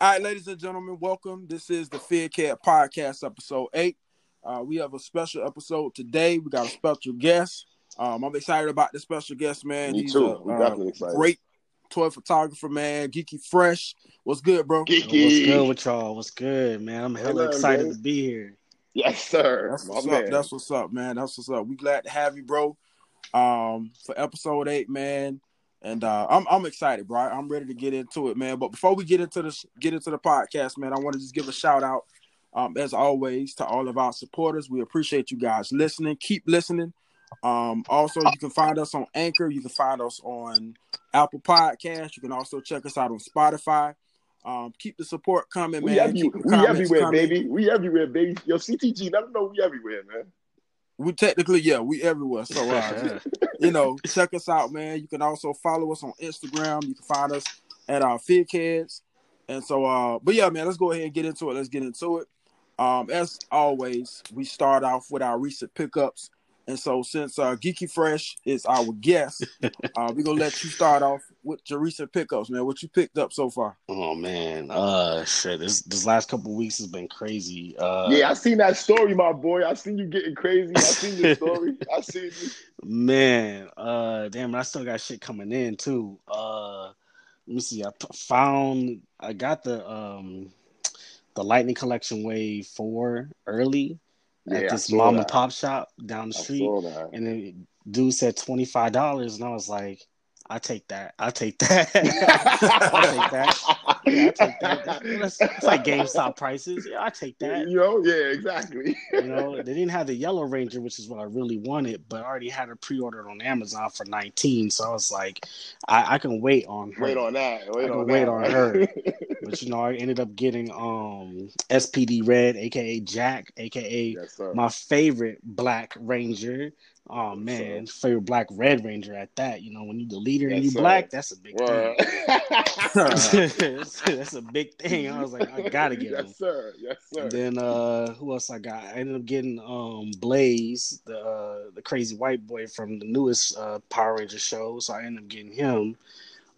All right, ladies and gentlemen, welcome. This is the Fear Cat Podcast, episode eight. Uh, we have a special episode today. We got a special guest. Um, I'm excited about this special guest, man. Me He's too. a I'm uh, definitely excited. great toy photographer, man. Geeky Fresh. What's good, bro? Geeky. What's good with y'all? What's good, man? I'm hella man, excited man. to be here. Yes, sir. That's what's up. That's what's up, man. That's what's up. We glad to have you, bro. Um, for episode eight, man. And uh, I'm I'm excited, bro. I'm ready to get into it, man. But before we get into the get into the podcast, man, I want to just give a shout out, um, as always, to all of our supporters. We appreciate you guys listening. Keep listening. Um, also, you can find us on Anchor. You can find us on Apple Podcast. You can also check us out on Spotify. Um, keep the support coming, we, man. every, the we everywhere, coming. baby. We everywhere, baby. Yo, CTG, let them know we everywhere, man. We technically, yeah, we everywhere. So, uh, you know, check us out, man. You can also follow us on Instagram. You can find us at our Fig Heads. And so, uh, but yeah, man, let's go ahead and get into it. Let's get into it. Um, as always, we start off with our recent pickups. And so, since uh, Geeky Fresh is our guest, uh, we're gonna let you start off with your recent pickups, man. What you picked up so far? Oh man, uh, shit. This this last couple weeks has been crazy. Uh, yeah, I seen that story, my boy. I seen you getting crazy. I seen your story. I seen you. man. Uh, damn, I still got shit coming in too. Uh, let me see. I p- found I got the um the Lightning Collection Wave Four early Yeah, at this mom and pop shop down the street. And then dude said twenty five dollars, and I was like, I take that. I take that. I take that. Yeah, I take that. That's like GameStop prices. Yeah, I take that. You know, yeah, exactly. You know, they didn't have the Yellow Ranger, which is what I really wanted, but I already had it pre-ordered on Amazon for nineteen. So I was like, I, I can wait on her. Wait on that. Wait I can on wait that. on her. But you know, I ended up getting um SPD Red, aka Jack, aka yes, my favorite Black Ranger. Oh man, so, favorite Black Red Ranger at that. You know, when you the leader and you sir. black, that's a big Word. thing. that's a big thing. I was like, I gotta get him. yes, sir. Yes, sir. And then uh who else I got? I ended up getting um Blaze, the uh, the crazy white boy from the newest uh Power Ranger show. So I ended up getting him.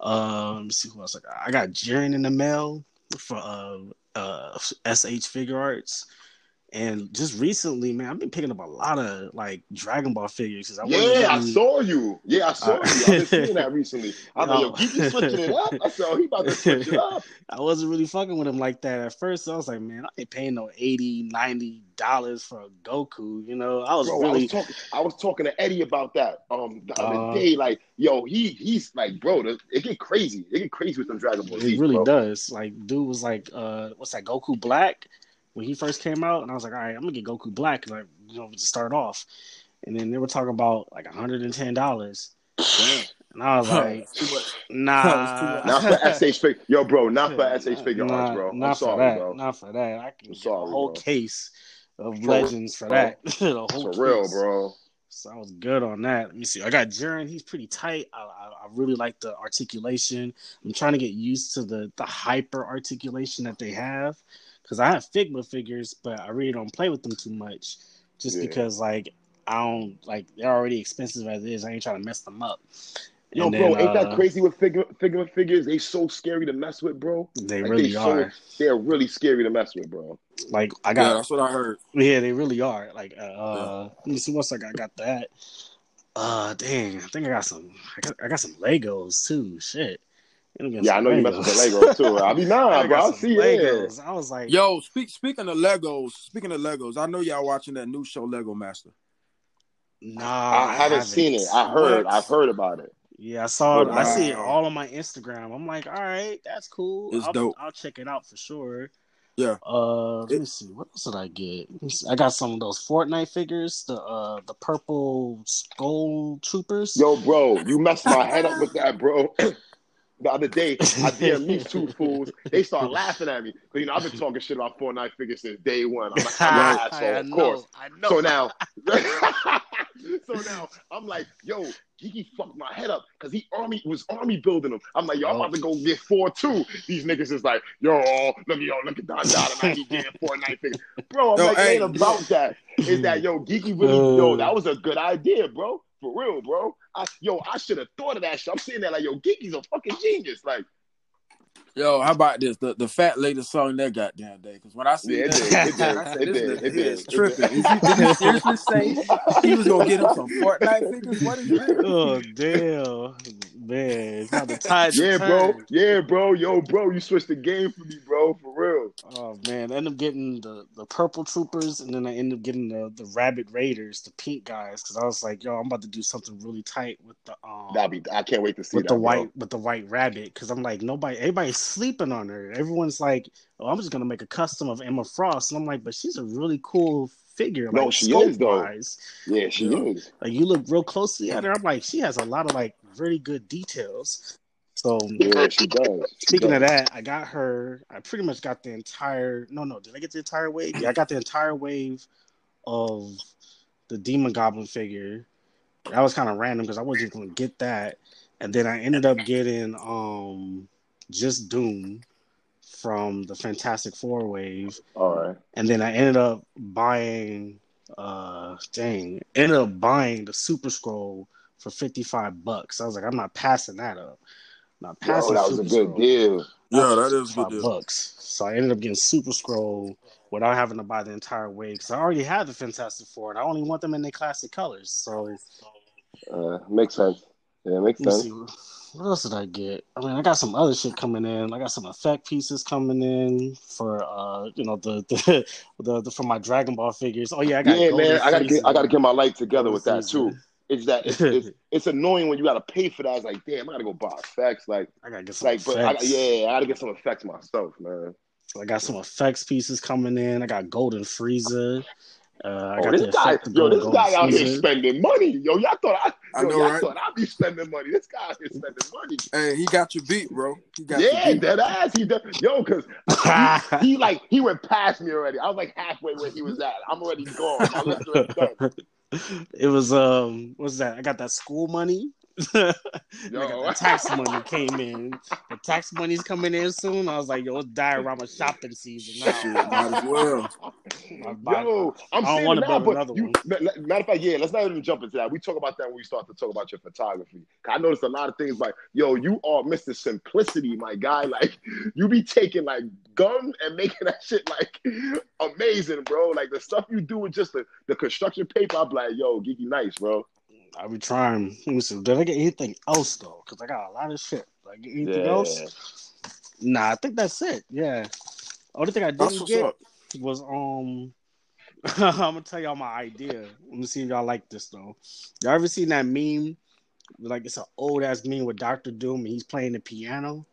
Um let me see who else I got. I got Jiren in the mail for uh uh SH Figuarts. And just recently, man, I've been picking up a lot of like Dragon Ball figures because I yeah, I saw you. Yeah, I saw Uh, you. I've been seeing that recently. I was like, yo. Geeky switching it up. I said, oh, he about to switch it up. I wasn't really fucking with him like that at first. I was like, man, I ain't paying no 80 90 dollars for a Goku. You know, I was Bro, I really was talking. I was talking to Eddie about that um the other Uh, day. Like, yo, he he's like, bro, the, it get crazy. It get crazy with them Dragon Ball Z. it really bro. does. Like, dude was like, uh, what's that? Goku Black when he first came out, and I was like, all right, I'm gonna get Goku Black, like you know, to start off. And then they were talking about like 110 dollars, and I was like, nah, Not for SH figure, yo, bro. Not for SH figure Nah, arts, bro. I'm Not for sorry, that. bro. Not for that. I can I'm get sorry, a whole bro. case of For- legends for bro. that. the whole For real, bro. So I was good on that. Let me see. I got Jiren. He's pretty tight. I, I, I really like the articulation. I'm trying to get used to the the hyper articulation that they have because I have Figma figures, but I really don't play with them too much, just Yeah. because like I don't like they're already expensive as it is. I ain't trying to mess them up. Yo, And bro, then, ain't that uh, crazy with Figma, figure figures? They so scary to mess with, bro. They Like, really they so- are. They're really scary to mess with, bro. Like I Yeah, got that's what I heard. Yeah, they really are. Like, uh, uh let me see what's like. I got that. Uh, dang, I think I got some. I got, I got some Legos too. Shit. Ended up getting Yeah, I some know you mess with the Legos too. I'll be I nah, got bro. I'll see it. Legos. I was like, Yo, speak, speaking of Legos, speaking of Legos, I know y'all watching that new show, Lego Master. nah, I haven't seen it. I heard. What? I've heard about it. Yeah, I saw it. I see it all on my Instagram. I'm like, all right, that's cool. It's I'll, dope. I'll check it out for sure. Yeah. Uh, let me see. What else did I get? Let me see. I got some of those Fortnite figures. The uh, the purple skull troopers. Yo, bro, you messed my head up with that, bro. the other day, I DM these two fools. They start laughing at me. Because, you know, I've been talking shit about Fortnite figures since day one. I'm, like, I'm an asshole, I of know, course. I know. So now, so now I'm like, yo, Geeky fucked my head up because he army was army building them. I'm like, yo, I'm about to go get four two. These niggas is like, yo, look at yo, look at Don Dynamite, he getting Fortnite figures. Bro, I'm Yo, like, it hey. ain't about that. Is that yo, Geeky really, yo, that uh. was a good idea, bro. For real, bro. I, yo, I should have thought of that shit. I'm sitting there like, yo, Geeky's a fucking genius. Like, Yo, how about this? The the fat lady song that goddamn day. Because when I see Yeah, it that, did, it did, I said, it this did, nigga it did, is tripping. did. Is he, did he seriously say he was gonna get him some Fortnite figures? What is this? Oh damn, man! It's how the tide Yeah, bro. Yeah, bro. Yo, bro, you switched the game for me, bro. For real. Oh man, I ended up getting the, the purple troopers, and then I end up getting the, the rabbit raiders, the pink guys, because I was like, yo, I'm about to do something really tight with the um That'd be. I can't wait to see with that. the bro. white with the white rabbit, because I'm like, nobody, everybody's sleeping on her. Everyone's like, oh, I'm just gonna make a custom of Emma Frost, and I'm like, but she's a really cool figure, No, like she is, though. wise. Yeah, she Yeah. is. Like you look real closely at her, I'm like, she has a lot of like really good details. So Yeah, she does. She Speaking of that, I got her. I pretty much got the entire. No, no, did I get the entire wave? Yeah, I got the entire wave of the Demogoblin figure. That was kind of random because I wasn't going to get that, and then I ended up getting um just Doom from the Fantastic Four wave, All right. and then I ended up buying. Uh, dang, ended up buying the Super Skrull for fifty five bucks. I was like, I'm not passing that up. Not Yo, passing. that was a good Skrull. deal. Yeah, that is a good Five deal. bucks. So I ended up getting Super Skrull without having to buy the entire wave because I already had the Fantastic Four and I only want them in their classic colors. So Uh, makes sense. Yeah, makes let me sense. What else did I get? I mean, I got some other shit coming in. I got some effect pieces coming in for uh, you know, the the, the, the for my Dragon Ball figures. Oh yeah, I got Yeah, Golden man. I gotta get. I gotta get my life together with that too. It's that it's, it's it's annoying when you gotta pay for that. It's like, damn, I gotta go buy effects. Like, I gotta get some like, but I, effects. yeah, I gotta get some effects myself, man. I got some effects pieces coming in. I got Golden Frieza. Uh, I Oh, got this guy, yo, this guy out here spending money. Yo, y'all thought I, I yo, know, y'all right? thought I'd be spending money. This guy out here spending money. Hey, he got you beat, bro. He got Yeah, you beat. dead ass. He done, yo, cause he, he like he went past me already. I was like halfway where he was at. I'm already gone. My list already done. it was um what's that? I got that school money. I got the tax money came in. The tax money's coming in soon. I was like, yo, it's diorama shopping season Shit, now. might as well. I, yo, I'm I don't saying wanna it now, but another you, one. ma- ma- matter of fact, yeah, let's not even jump into that. We talk about that when we start to talk about your photography. 'Cause I noticed a lot of things like, yo, you are Mr. Simplicity, my guy. Like, you be taking like gum and making that shit like amazing, bro. Like the stuff you do with just the, the construction paper, I'm like, yo, Geeky nice, bro. I be trying. Let me see. Did I get anything else though? Because I got a lot of shit. Like anything Yeah. else? Nah, I think that's it. Yeah. Only thing I didn't get up. was um I'm gonna tell y'all my idea. Let me see if y'all like this though. Y'all ever seen that meme? Like it's an old ass meme with Doctor Doom and he's playing the piano.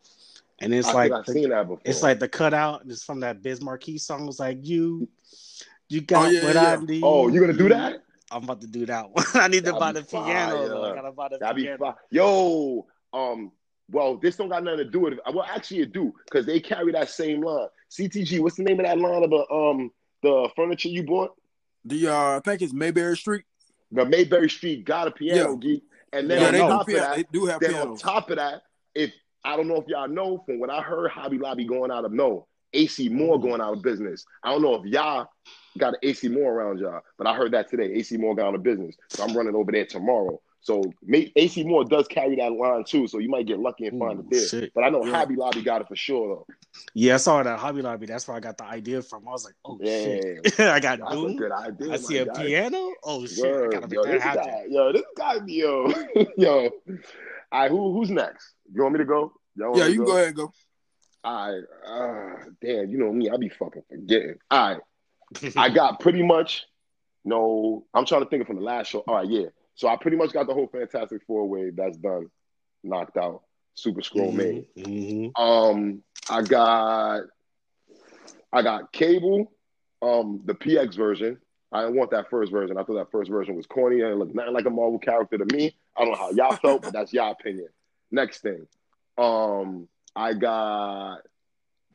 And it's I like I've the- seen that before. it's like the cutout, and it's from that Biz Markie song. It's like you you got yeah, what yeah. I need. oh, you gonna do that? I'm about to do that one. I need to That'd buy be the piano though. I gotta buy the That'd be piano. fine. Yo, um, well, this don't got nothing to do with it. Well, actually, it do because they carry that same line. CTG, what's the name of that line of the um the furniture you bought? The uh, I think it's Mayberry Street. The Mayberry Street got a piano Yeah. geek, and then Yeah, on they do, top of piano, that, they do have then on top of that, if I don't know if y'all know from what I heard, Hobby Lobby going out of no AC Moore going out of business. I don't know if y'all got an AC Moore around y'all, but I heard that today. AC Moore got out of business, so I'm running over there tomorrow. So AC Moore does carry that line too, so you might get lucky and find Ooh, it there. shit. But I know Yeah. Hobby Lobby got it for sure though. Yeah, I saw that Hobby Lobby. That's where I got the idea from. I was like, oh Yeah, shit. I got that's a Doom. good idea. I see a guy. piano. Oh shit. I gotta make Yo, that this happen. guy, yo, this guy, yo, yo. All right, who, who's next? You want me to go? Y'all Yeah, you to can go ahead and go. Right, uh, damn, you know me, I be fucking forgetting. All right, I got pretty much no. I'm trying to think of from the last show. All right, yeah. So I pretty much got the whole Fantastic Four wave that's done, knocked out, Super Skrull made. Mhm. Um, I got, I got Cable, um, the PX version. I didn't want that first version. I thought that first version was corny and looked nothing like a Marvel character to me. I don't know how y'all felt, but that's y'all opinion. Next thing, um, I got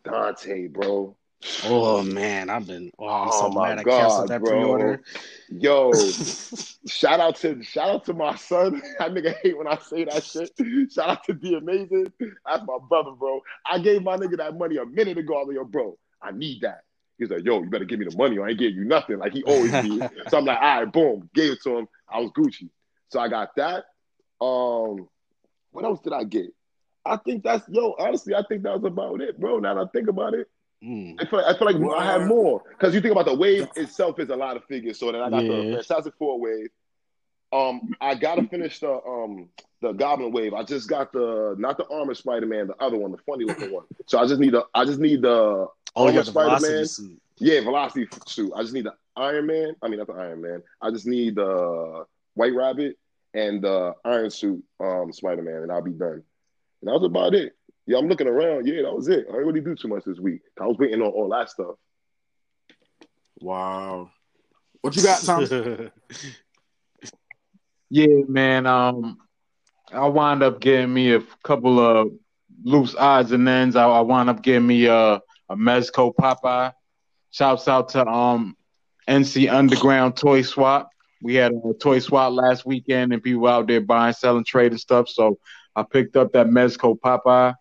Dante, bro. Oh man, I've been. Oh, I'm Oh, so my mad I God, canceled that bro. pre-order. Yo, shout out to shout out to my son. That nigga hate when I say that shit. Shout out to the amazing. That's my brother, bro. I gave my nigga that money a minute ago. I'm like, yo, bro, I need that. He's like, yo, you better give me the money or I ain't give you nothing. Like he always do. so I'm like, all right, boom, gave it to him. I was Gucci. So I got that. Um, what else did I get? I think that's yo. Honestly, I think that was about it, bro. Now that I think about it, Mm. I feel like, I feel like I had more because you think about the wave itself is a lot of figures. So then I got the Yeah. Fantastic Four wave. Um, I gotta finish the um the Goblin wave. I just got the not the Armor Spider Man, the other one, the funny looking one. So I just need the I just need the Oh, you Armor got the velocity Spider-Man. yeah Velocity suit. I just need the Iron Man. I mean not the Iron Man. I just need the White Rabbit and the Iron Suit um Spider Man, and I'll be done. And that was about it. Yeah, I'm looking around. Yeah, that was it. I didn't really do too much this week. I was waiting on all that stuff. Wow. What you got, Tom? Yeah, man. Um, I wind up getting me a couple of loose odds and ends. I, I wound up getting me a, a Mezco Popeye. Shouts out to um NC Underground Toy Swap. We had a toy swap last weekend, and people out there buying, selling, trading stuff. So I picked up that Mezco Popeye.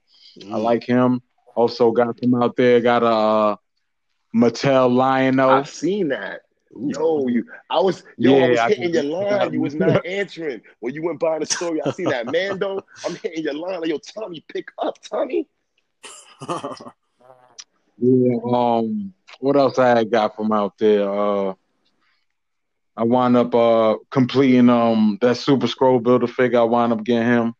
I like him. Also got him out there. Got a uh, Mattel Lion-O. I seen that. Yo, you, I was, yo, I Yeah, was I hitting your line. You was not answering when you went by the story. I seen that Mando. I'm hitting your line. Like, yo, Tommy, pick up, Tommy. Yeah. Um. What else I got from out there? Uh, I wound up uh completing um that Super Skrull Builder figure. I wound up getting him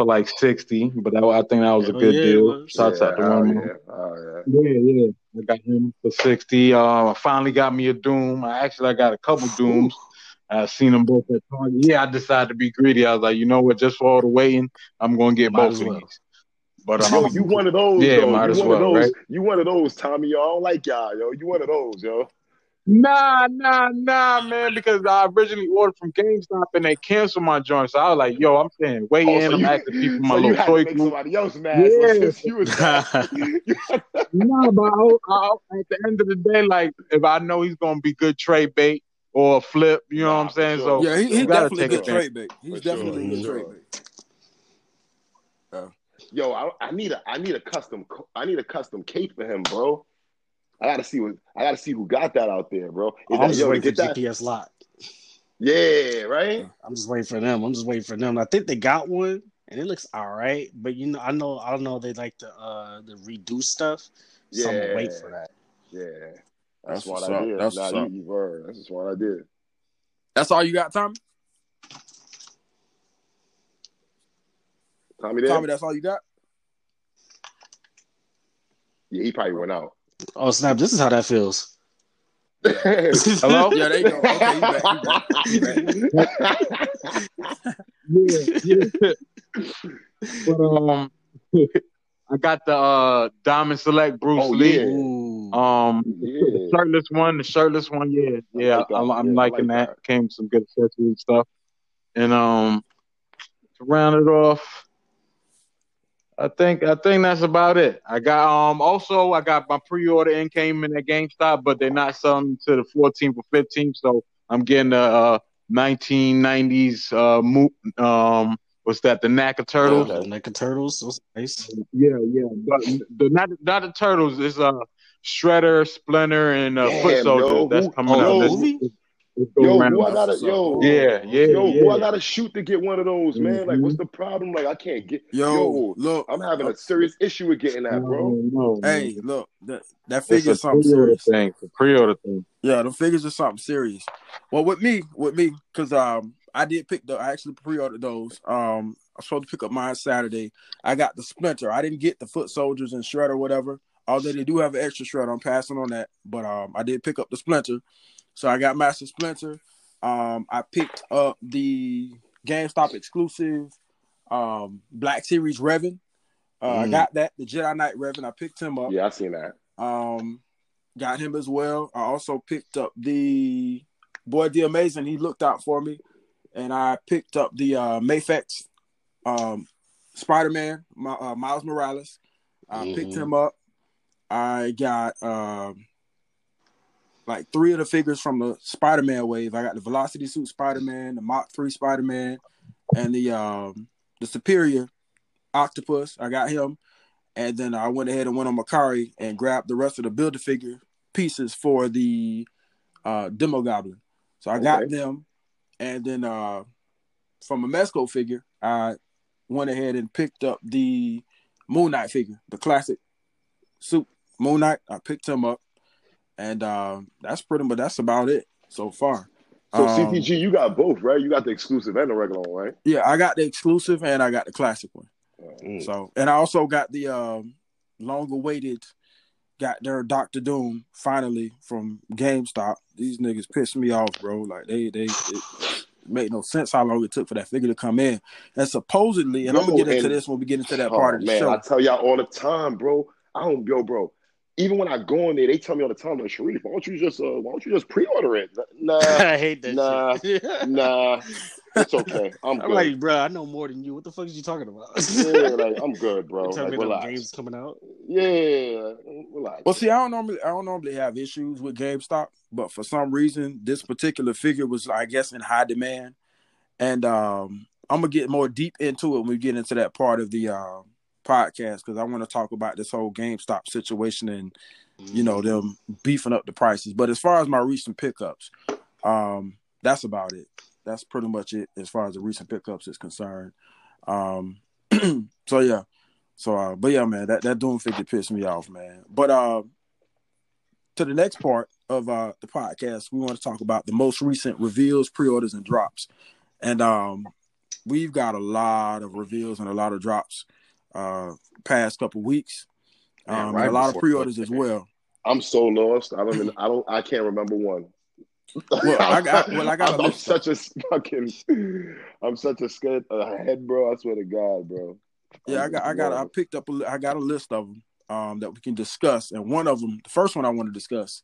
for like sixty, but that, I think that was a good yeah, deal. was. Shouts out to oh, one. yeah. Oh, Yeah, yeah. I got him for sixty. Uh, I finally got me a Doom. I actually I got a couple Dooms. I seen them both at Target. Yeah, I decided to be greedy. I was like, you know what? Just for all the waiting, I'm gonna get Might both as of well. these. But yeah. Yo, um, you one of those, Yeah, though. might you as one well, of those. right? You one of those, Tommy. Yo, I don't like y'all, yo. You one of those, yo. Nah, nah, nah, man. Because I originally ordered from GameStop and they canceled my joint. So I was like, yo, I'm saying weigh Oh, in. so I'm you- asking people my so you little had toy to make somebody else mad. Yeah. Since you was mad. No, but I, I, at the end of the day, like if I know he's gonna be good trade bait or a flip, you know Nah, what I'm saying? sure. So yeah, he, he gotta definitely take good a chance. trade bait. He's For sure, definitely for good sure. trade bait. Yo, I, I need a I need a custom I need a custom cape for him, bro. I gotta see what I gotta see who got that out there, bro. Is I'm that, just yo, waiting for that? GPS lock. Yeah, right. I'm just waiting for them. I'm just waiting for them. I think they got one, and it looks all right. But you know, I know, I don't know. They like to uh the redo stuff. So I'm gonna wait for that. Yeah, That's that's, what I did. That's nah, you, you were. That's just what I did. That's all you got, Tommy? Tommy, there. Tommy, that's all you got? Yeah, he probably went out. Oh snap! This is how that feels. hello. Yeah, there you go. Okay, you back. You back. You back. Yeah, yeah. but um, I got the uh Diamond Select Bruce Oh, Lee. yeah. Um, Yeah. the shirtless one, the shirtless one, yeah, yeah, like. I'm, I'm Yeah, liking like that. Came with some good accessory stuff, and um, to round it off, I think I think that's about it. I got um also I got my pre-order in came in at GameStop, but they're not selling to the 14th or 15th, so I'm getting the uh 1990s uh mo- um what's that the NECA turtles. Okay. Like the turtles. Those nice. Yeah, yeah, but the not not the turtles is uh Shredder, Splinter, and uh, Damn, Foot Soldier. yo, That's coming oh, out. the Let's- movie? let's- let's go Yo, around. who I gotta yo, Yeah, yeah, yo, yeah. who I gotta shoot to get one of those, man? Like, Mhm. what's the problem? Like, I can't get. Yo, Yo, look. I'm having a serious issue with getting that, bro. No, no, Hey, man. look. That, that it's figure is something serious. thing. It's a pre-order thing. Yeah, the figures are something serious. Well, with me, with me, because um, I did pick the. I actually pre-ordered those. Um, I'm supposed to pick up mine Saturday. I got the Splinter. I didn't get the Foot Soldiers and Shred or whatever. Although they do have an extra shred, I'm passing on that. But um, I did pick up the Splinter, so I got Master Splinter. Um, I picked up the GameStop exclusive um Black Series Revan. Uh, I Mm. got that the Jedi Knight Revan. I picked him up. Yeah, I seen that. Um, got him as well. I also picked up the boy the amazing. He looked out for me, and I picked up the uh, Mafex um, Spider Man, uh, Miles Morales. I picked Mhm. him up. I got um, like three of the figures from the Spider Man wave. I got the Velocity Suit Spider Man, the Mach Three Spider Man, and the um, the Superior Octopus. I got him. And then I went ahead and went on Mercari and grabbed the rest of the builder figure pieces for the uh, Demogoblin. So I got them. And then uh, from a Mezco figure, I went ahead and picked up the Moon Knight figure, the classic suit Moon Knight. I picked him up, and uh, that's pretty much that's about it so far. So Um, CTG, you got both, right? You got the exclusive and the regular one, right? Yeah, I got the exclusive and I got the classic one. Mm. So, and I also got the um, long awaited, got their Doctor Doom finally from GameStop. These niggas pissed me off, bro. Like they they it made no sense how long it took for that figure to come in. And supposedly, and I'm gonna get into and- this when we get into that Oh, part of the man, show. I tell y'all all the time, bro. I don't yo, bro. Even when I go in there, they tell me all the time, like Sharif, why don't you just uh, why don't you just pre-order it? Nah, I hate that Nah, shit. nah, it's okay. I'm I'm good. like, bro, I know more than you. What the fuck is you talking about? yeah, like I'm good, bro. Tell Like, me the relax. games coming out. Yeah, relax. Well, see, I don't normally I don't normally have issues with GameStop, but for some reason, this particular figure was, I guess, in high demand, and um, I'm gonna get more deep into it when we get into that part of the uh, podcast because I want to talk about this whole GameStop situation and you know them beefing up the prices. But as far as my recent pickups, um, that's about it. That's pretty much it as far as the recent pickups is concerned. Um, so yeah, so uh, but yeah, man, that that Doom figure pissed me off, man. But uh, to the next part of uh the podcast, we want to talk about the most recent reveals, pre-orders, and drops, and um, we've got a lot of reveals and a lot of drops uh past couple weeks. Man, Um, right a lot of pre-orders as well. I'm so lost. I don't. Even, I don't. I can't remember one. Well, I got- well, I got a I'm, I'm such a fucking. I'm such a scared uh, head, bro. I swear to God, bro. Yeah, I got, I got, I picked up, a, I got a list of them um, that we can discuss, and one of them, the first one I want to discuss,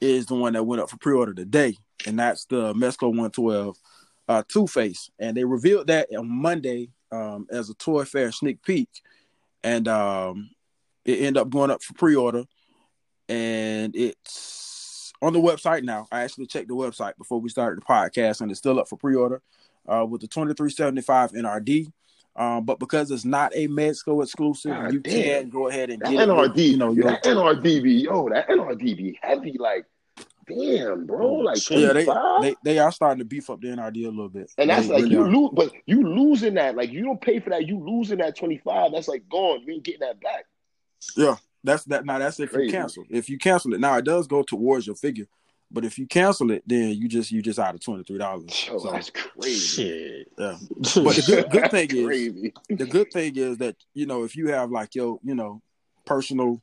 is the one that went up for pre-order today, and that's the Mezco 112 uh, Two Face, and they revealed that on Monday um, as a Toy Fair sneak peek, and um, it ended up going up for pre-order, and it's on the website now. I actually checked the website before we started the podcast, and it's still up for pre-order uh, with the 2375 NRD. Um, but because it's not a Mezco exclusive, God you damn. can go ahead and That get it. with, NRD, you know, that NRDB, yo, that NRDB heavy, like, damn, bro, Oh, like shit. yeah, they, 25? they they are starting to beef up the NRD a little bit, and that's They like really you lose, but you losing that, like you don't pay for that, you losing that twenty five. That's like gone. You ain't getting that back. Yeah, that's that. Now that's if Crazy. you cancel. If you cancel it, now it does go towards your figure, but if you cancel it, then you just you just out of twenty three dollars. Yo, So that's crazy. Shit. yeah, but the good, good That's thing is crazy. the good thing is that you know if you have like your you know personal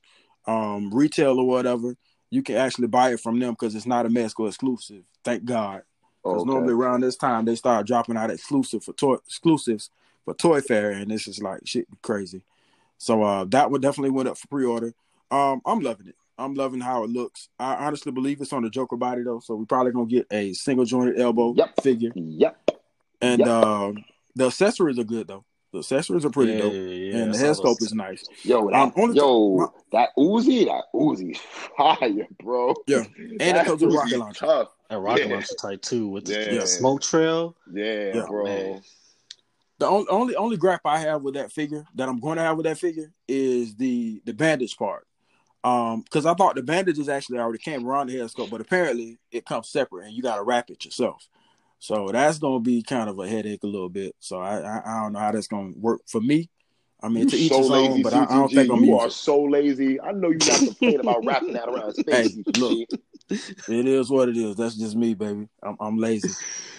um retail or whatever, you can actually buy it from them because it's not a Mezco exclusive. Thank God. Because Okay. normally around this time they start dropping out exclusive for toy exclusives for Toy Fair, and this is like shit crazy. So uh that one definitely went up for pre-order. Um, I'm loving it. I'm loving how it looks. I honestly believe it's on the Joker body though, so we probably gonna get a single jointed elbow Yep. figure. Yep. And Yep. um, the accessories are good though. The accessories are pretty yeah, dope, yeah, and the head saw sculpt those. is nice. Yo, that, Um, only yo, my- that Uzi, that Uzi, fire, bro. Yeah. And it comes with rocket launcher. Tough. That rocket Yeah. launcher type too with the, Yeah. smoke trail. Yeah, Yeah. bro. Man. The only only only gripe I have with that figure that I'm going to have with that figure is the the bandage part. Um, because I thought the bandages actually already came around the head sculpt, but apparently it comes separate and you got to wrap it yourself. So that's gonna be kind of a headache a little bit. So I I, I don't know how that's gonna work for me. I mean, You to each so his lazy, own, but I, I don't think I'm You are so lazy. I know you're not complaining about wrapping that around his face. Hey, look. It is what it is. That's just me, baby. I'm, I'm lazy.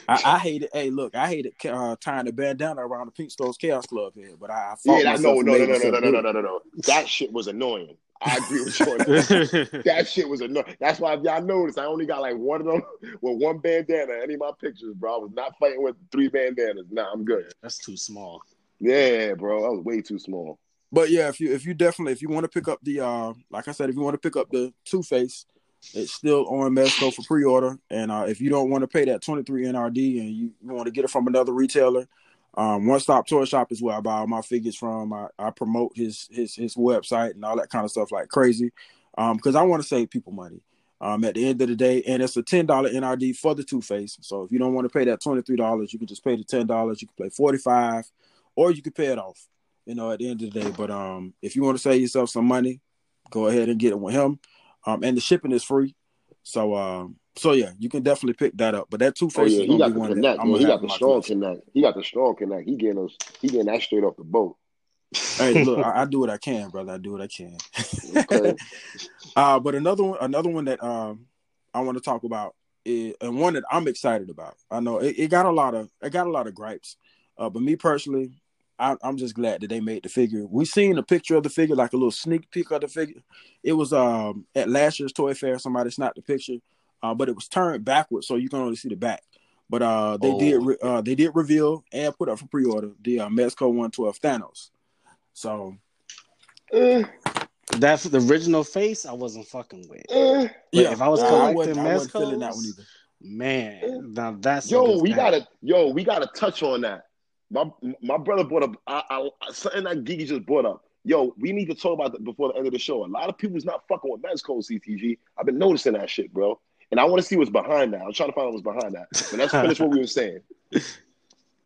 I, I hate it. Hey, look, I hated uh, tying the bandana around the Pink Stars Chaos Club here, but I, I Yeah, that, myself no, no, no, no, no, no, no, no, no, no. That shit was annoying. I agree with you that. That shit was annoying. That's why if y'all notice, I only got like one of them with one bandana. Any of my pictures, bro. I was not fighting with three bandanas. Nah, I'm good. That's too small. Yeah, bro. That was way too small. But yeah, if you if you definitely if you want to pick up the uh like I said, if you want to pick up the Two Face, it's still on Mezco for pre order. And uh if you don't want to pay that twenty three NRD and you, you want to get it from another retailer, um one stop toy shop is where I buy all my figures from. I, I promote his his his website and all that kind of stuff like crazy. Um because I want to save people money. Um at the end of the day, and it's a ten dollar NRD for the Two Face. So if you don't want to pay that twenty three dollars, you can just pay the ten dollars. You can pay forty five, or you can pay it off you know, at the end of the day. But um, if you want to save yourself some money, go ahead and get it with him. Um, and the shipping is free. So um, so yeah, you can definitely pick that up. But that Two Oh Face yeah, he got the that connect. Yeah, he got the strong collection. connect. He got the strong connect. He getting those. He getting that straight off the boat. Hey, look, I, I do what I can, brother. I do what I can. Okay. uh, but another one, another one that um I want to talk about is, and one that I'm excited about. I know it, it got a lot of it got a lot of gripes, uh, but me personally, I, I'm just glad that they made the figure. We seen a picture of the figure, like a little sneak peek of the figure. It was um at last year's Toy Fair. Somebody snapped the picture, uh, but it was turned backwards, so you can only see the back. But uh, they Oh. did re- uh, they did reveal and put up for pre order the uh, Mezco 112 Thanos. So Eh, That the original face, I wasn't fucking with. eh. But if I was I collecting wasn't, I wasn't that one either. man, now that's Yo, we gotta, yo, we gotta touch on that. My my brother brought up I, I, something that Gigi just brought up. Yo, we need to talk about that before the end of the show. A lot of people's not fucking with Mezco CTG. I've been noticing that shit, bro. And I want to see what's behind that. I'm trying to find what's behind that. But let's finish what we were saying.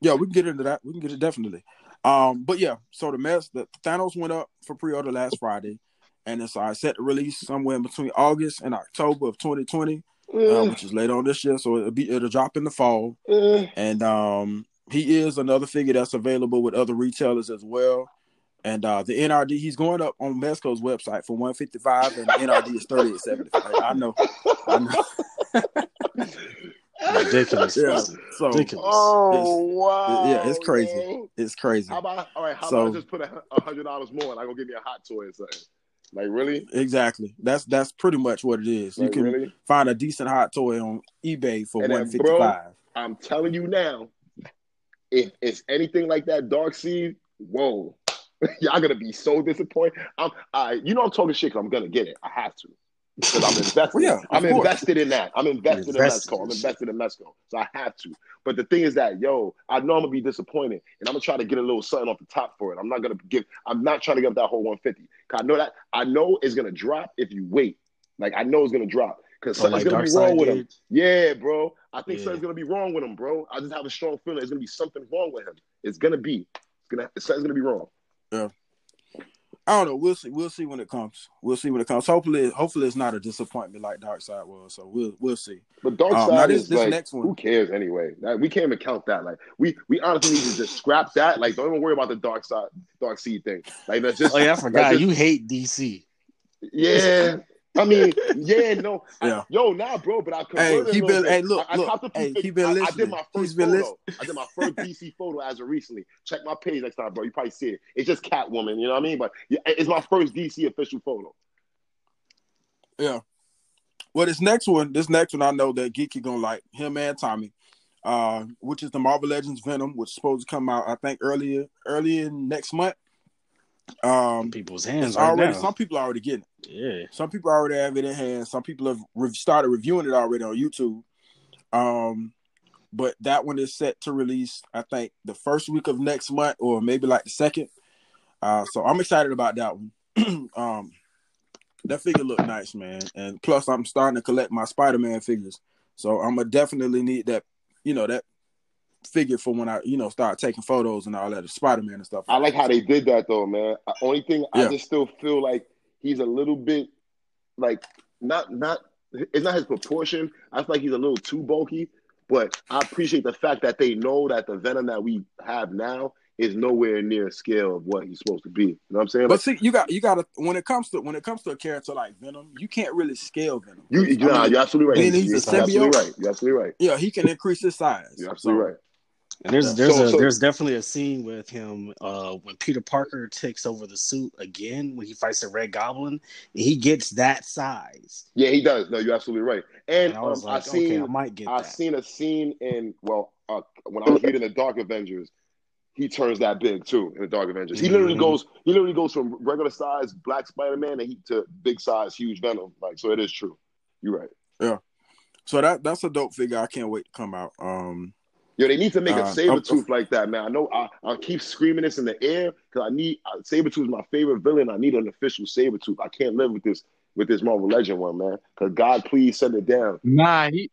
Yeah, we can get into that. We can get it definitely. Um, but yeah, so the mess the Thanos went up for pre-order last Friday, and it's uh, set to release somewhere in between August and October of 2020, uh, Eh, which is later on this year. So it'll be it'll drop in the fall. eh. And um, he is another figure that's available with other retailers as well. And uh, the NRD he's going up on Mezco's website for 155, and the NRD is 3875. I know, I know. ridiculous. Yeah, so ridiculous. Oh wow! yeah, it's crazy. yo. it's crazy. How about all right? How So- about I just put a hundred dollars more and I go give me a hot toy or something? Like really? Exactly. That's that's pretty much what it is. You can really? find a decent hot toy on eBay for one fifty five. I'm telling you now, if it's anything like that Darkseid, whoa, y'all gonna be so disappointed. I'm, I, you know, I'm talking shit 'cause I'm gonna get it. I have to because I'm invested. Well, yeah, I'm course. invested in that. I'm invested in Invested Mezco. I'm invested in Mezco, so I have to. But the thing is that, yo, I know I'm gonna be disappointed, and I'm gonna try to get a little something off the top for it. I'm not gonna give. I'm not trying to give that whole 150. 'Cause I know that. I know it's gonna drop if you wait. Like I know it's gonna drop because Oh, something's like gonna be wrong with him. Yeah, bro. I think Yeah. something's gonna be wrong with him, bro. I just have a strong feeling there's gonna be something wrong with him. It's gonna be. It's gonna. Something's gonna be wrong. I don't know. We'll see. We'll see when it comes. We'll see when it comes. Hopefully, hopefully it's not a disappointment like Darkseid was. So we'll we'll see. But Dark Um, Side now this- is this like, next one. who cares anyway? Like, we can't even count that. Like, we we honestly need to just scrap that. Like, don't even worry about the Darkseid, Dark Seed thing. Like, that's just. Oh yeah, I forgot. just- You hate DC. Yeah. I mean, yeah, no, I- yo, nah, bro. But I Hey, he been. Hey, look, I, I look. few Hey, he been I, I listening. did my first photo. listening. I did my first DC photo as of recently. Check my page next time, bro. You probably see it. It's just Catwoman. You know what I mean? But yeah, it's my first DC official photo. Yeah. Well, this next one, this next one, I know that Geeky gonna like him and Tommy, uh, which is the Marvel Legends Venom, which is supposed to come out, I think earlier, earlier next month. Um, People's hands right already now. some people are already getting it. Yeah. Some people already have it in hand. Some people have re- started reviewing it already on YouTube. Um, but that one is set to release, I think, the first week of next month, or maybe like the second. Uh, so I'm excited about that one. um, that figure look nice, man. And plus, I'm starting to collect my Spider-Man figures, so I'm gonna definitely need that, you know, that figure for when I, you know, start taking photos and all that of Spider-Man and stuff. I like how they did that though, man. Uh, Only thing I just still feel like he's a little bit like not not it's not his proportion. I feel like he's a little too bulky. But I appreciate the fact that they know that the Venom that we have now is nowhere near scale of what he's supposed to be. You know what I'm saying? But Like, see, you got you got to when it comes to when it comes to a character like Venom, you can't really scale Venom. you, you nah, mean, you're absolutely right. he's You're a absolutely right. You're absolutely right. yeah, he can increase his size. You're absolutely So, right. And there's there's So- a so- there's definitely a scene with him uh when Peter Parker takes over the suit again when he fights the Red Goblin and he gets that size. Yeah, he does. No, you're absolutely right. And, And I was um, like, I seen okay, I might get I that. seen a scene in well, uh, when I was reading the Dark Avengers, he turns that big too in the Dark Avengers. He literally Mhm. goes, he literally goes from regular size Black Spider Man and he to big size huge Venom. Like so, it is true. You're right. Yeah. So that that's a dope figure. I can't wait to come out. Um, Yo, they need to make a Uh, saber of- tooth like that, man. I know I I keep screaming this in the air because I need uh, Sabretooth is my favorite villain. I need an official Sabretooth. I can't live with this with this Marvel Legend one, man. Because God, please send it down. Nah, he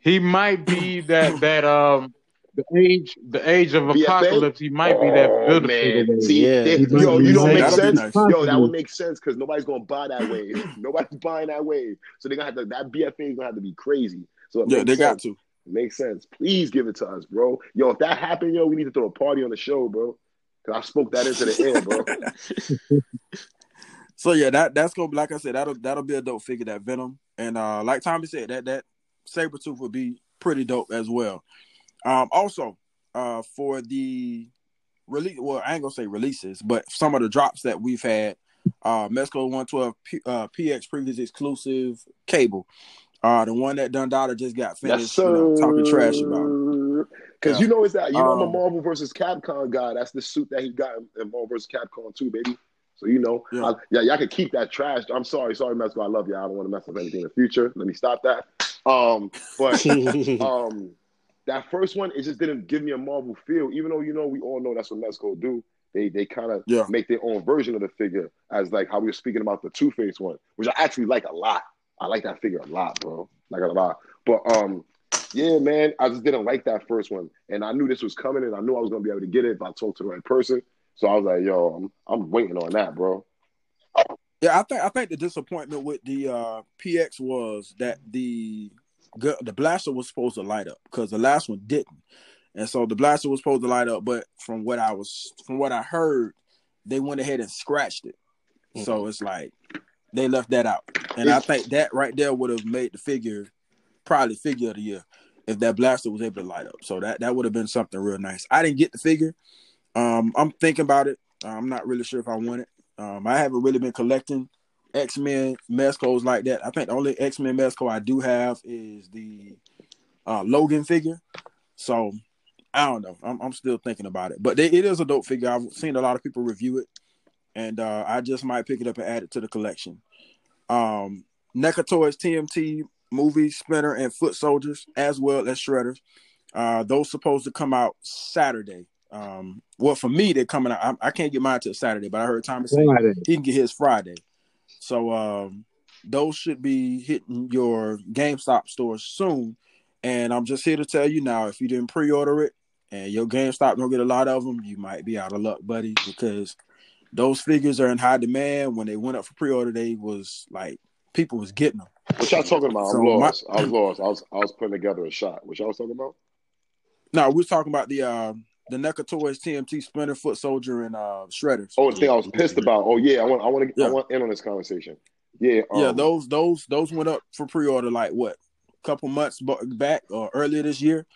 he might be that that um the age, the age of BFA? apocalypse, he might be that Oh, build man. See, Yeah. they- yo, you know what nice. makes That'll sense? nice. Yo, that would make sense because nobody's gonna buy that wave. nobody's buying that wave, so they're gonna have to. That BFA is gonna have to be crazy. So Yeah, makes they got to. It makes sense. Please give it to us, bro. Yo, if that happened, yo, we need to throw a party on the show, bro. Cause I spoke that into the air, bro. So yeah, that that's gonna be like I said, that'll that'll be a dope figure that Venom. And uh like Tommy said, that that Sabretooth would be pretty dope as well. Um also uh for the release well, I ain't gonna say releases, but some of the drops that we've had, uh Mezco 112 P, uh PX Previews exclusive cable. Uh the one that Dundada just got finished sir. you know, talking trash about. Because Yeah. you know it's that you know I'm a Um, Marvel versus Capcom guy. That's the suit that he got in, in Marvel versus Capcom too, baby. So you know, Yeah. I- yeah, y'all can keep that trash. I'm sorry, sorry, Mezco. I love y'all. I don't want to mess up anything in the future. Let me stop that. Um, but um, that first one, it just didn't give me a Marvel feel. Even though you know we all know that's what Mezco do. They they kind of Yeah. make their own version of the figure, as like how we were speaking about the Two Face one, which I actually like a lot. I like that figure a lot, bro. Like a lot. But um, yeah, man, I just didn't like that first one, and I knew this was coming, and I knew I was gonna be able to get it if I talked to the right person. So I was like, yo, I'm I'm waiting on that, bro. Yeah, I think I think the disappointment with the uh, PX was that the the blaster was supposed to light up because the last one didn't, and so the blaster was supposed to light up. But from what I was from what I heard, they went ahead and scratched it. So it's like they left that out, and I think that right there would have made the figure probably figure of the year if that blaster was able to light up. So that that would have been something real nice. I didn't get the figure. Um, I'm thinking about it. I'm not really sure if I want it. Um, I haven't really been collecting X Men Mezcos like that. I think the only X Men Mezco I do have is the uh, Logan figure. So I don't know. I'm, I'm still thinking about it, but they, it is a dope figure. I've seen a lot of people review it, and uh, I just might pick it up and add it to the collection. Um, NECA Toys TMT movie Splinter and Foot Soldiers, as well as Shredders. Uh, those supposed to come out Saturday. Um, well, for me, they're coming out. I, I can't get mine till Saturday, but I heard Thomas say he can get his Friday. So um, those should be hitting your GameStop stores soon. And I'm just here to tell you now, if you didn't pre-order it and your GameStop don't get a lot of them, you might be out of luck, buddy, because those figures are in high demand. When they went up for pre-order, they was like people was getting them. What y'all talking about? I'm So my- I was lost. I was I was putting together a shot. What y'all was talking about? No, we was talking about the uh, the NECA Toys TMT Splinter Foot Soldier and uh, Shredders. Oh, the thing I was pissed about. Oh yeah, I want I want to Yeah. I want in on this conversation. Yeah, um, yeah, those those those went up for pre-order like what, a couple months back or earlier this year,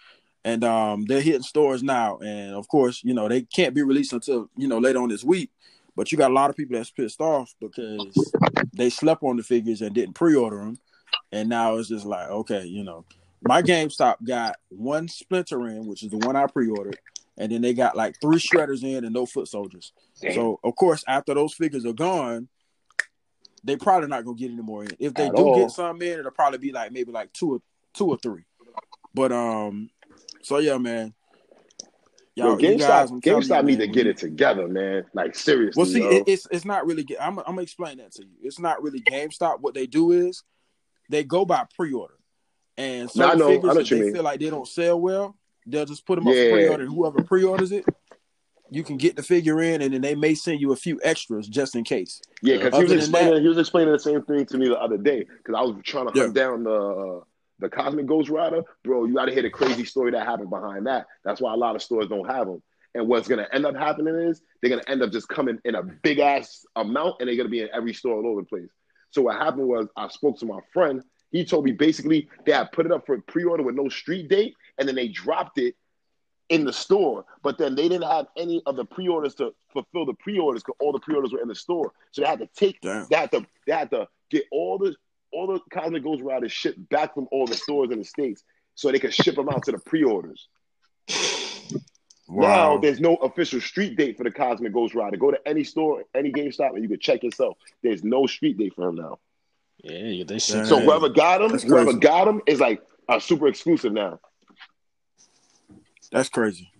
and um they're hitting stores now. And of course, you know they can't be released until you know later on this week. But you got a lot of people that's pissed off because they slept on the figures and didn't pre-order them, and now it's just like okay, you know, my GameStop got one Splinter in, which is the one I pre-ordered, and then they got like three shredders in and no foot soldiers. Damn. So of course, after those figures are gone, they probably not gonna get any more in. If they At do all. get some in, it'll probably be like maybe like two or two or three. But um, so yeah, man. Yo, Y'all, you guys, GameStop, GameStop need to get it together, man. Like seriously. Well, see, it, it's it's not really. I'm I'm gonna explain that to you. It's not really GameStop. What they do is they go by pre-order, and No, know- I figures you they mean. feel like they don't sell well, they'll just put them up Yeah. for pre-order. Whoever pre-orders it, you can get the figure in, and then they may send you a few extras just in case. Yeah, because he was explaining that- he was explaining the same thing to me the other day because I was trying to hunt Yeah. down the uh, the Cosmic Ghost Rider, bro. You got to hear the crazy story that happened behind that. That's why a lot of stores don't have them. And what's gonna end up happening is they're gonna end up just coming in a big ass amount, and they're gonna be in every store all over the place. So what happened was I spoke to my friend. He told me basically they had put it up for pre-order with no street date, and then they dropped it in the store, but then they didn't have any of the pre-orders to fulfill the pre-orders because all the pre-orders were in the store. So they had to take Damn. they had to they had to get all the all the Cosmic Ghost Riders shipped back from all the stores in the states so they could ship them out to the pre-orders. Wow. Now there's no official street date for the Cosmic Ghost Rider. Go to any store, any GameStop, and you can check yourself. There's no street date for him now. Yeah, they Yeah. shit. So whoever got him, That's whoever got him is like a super exclusive now. That's crazy.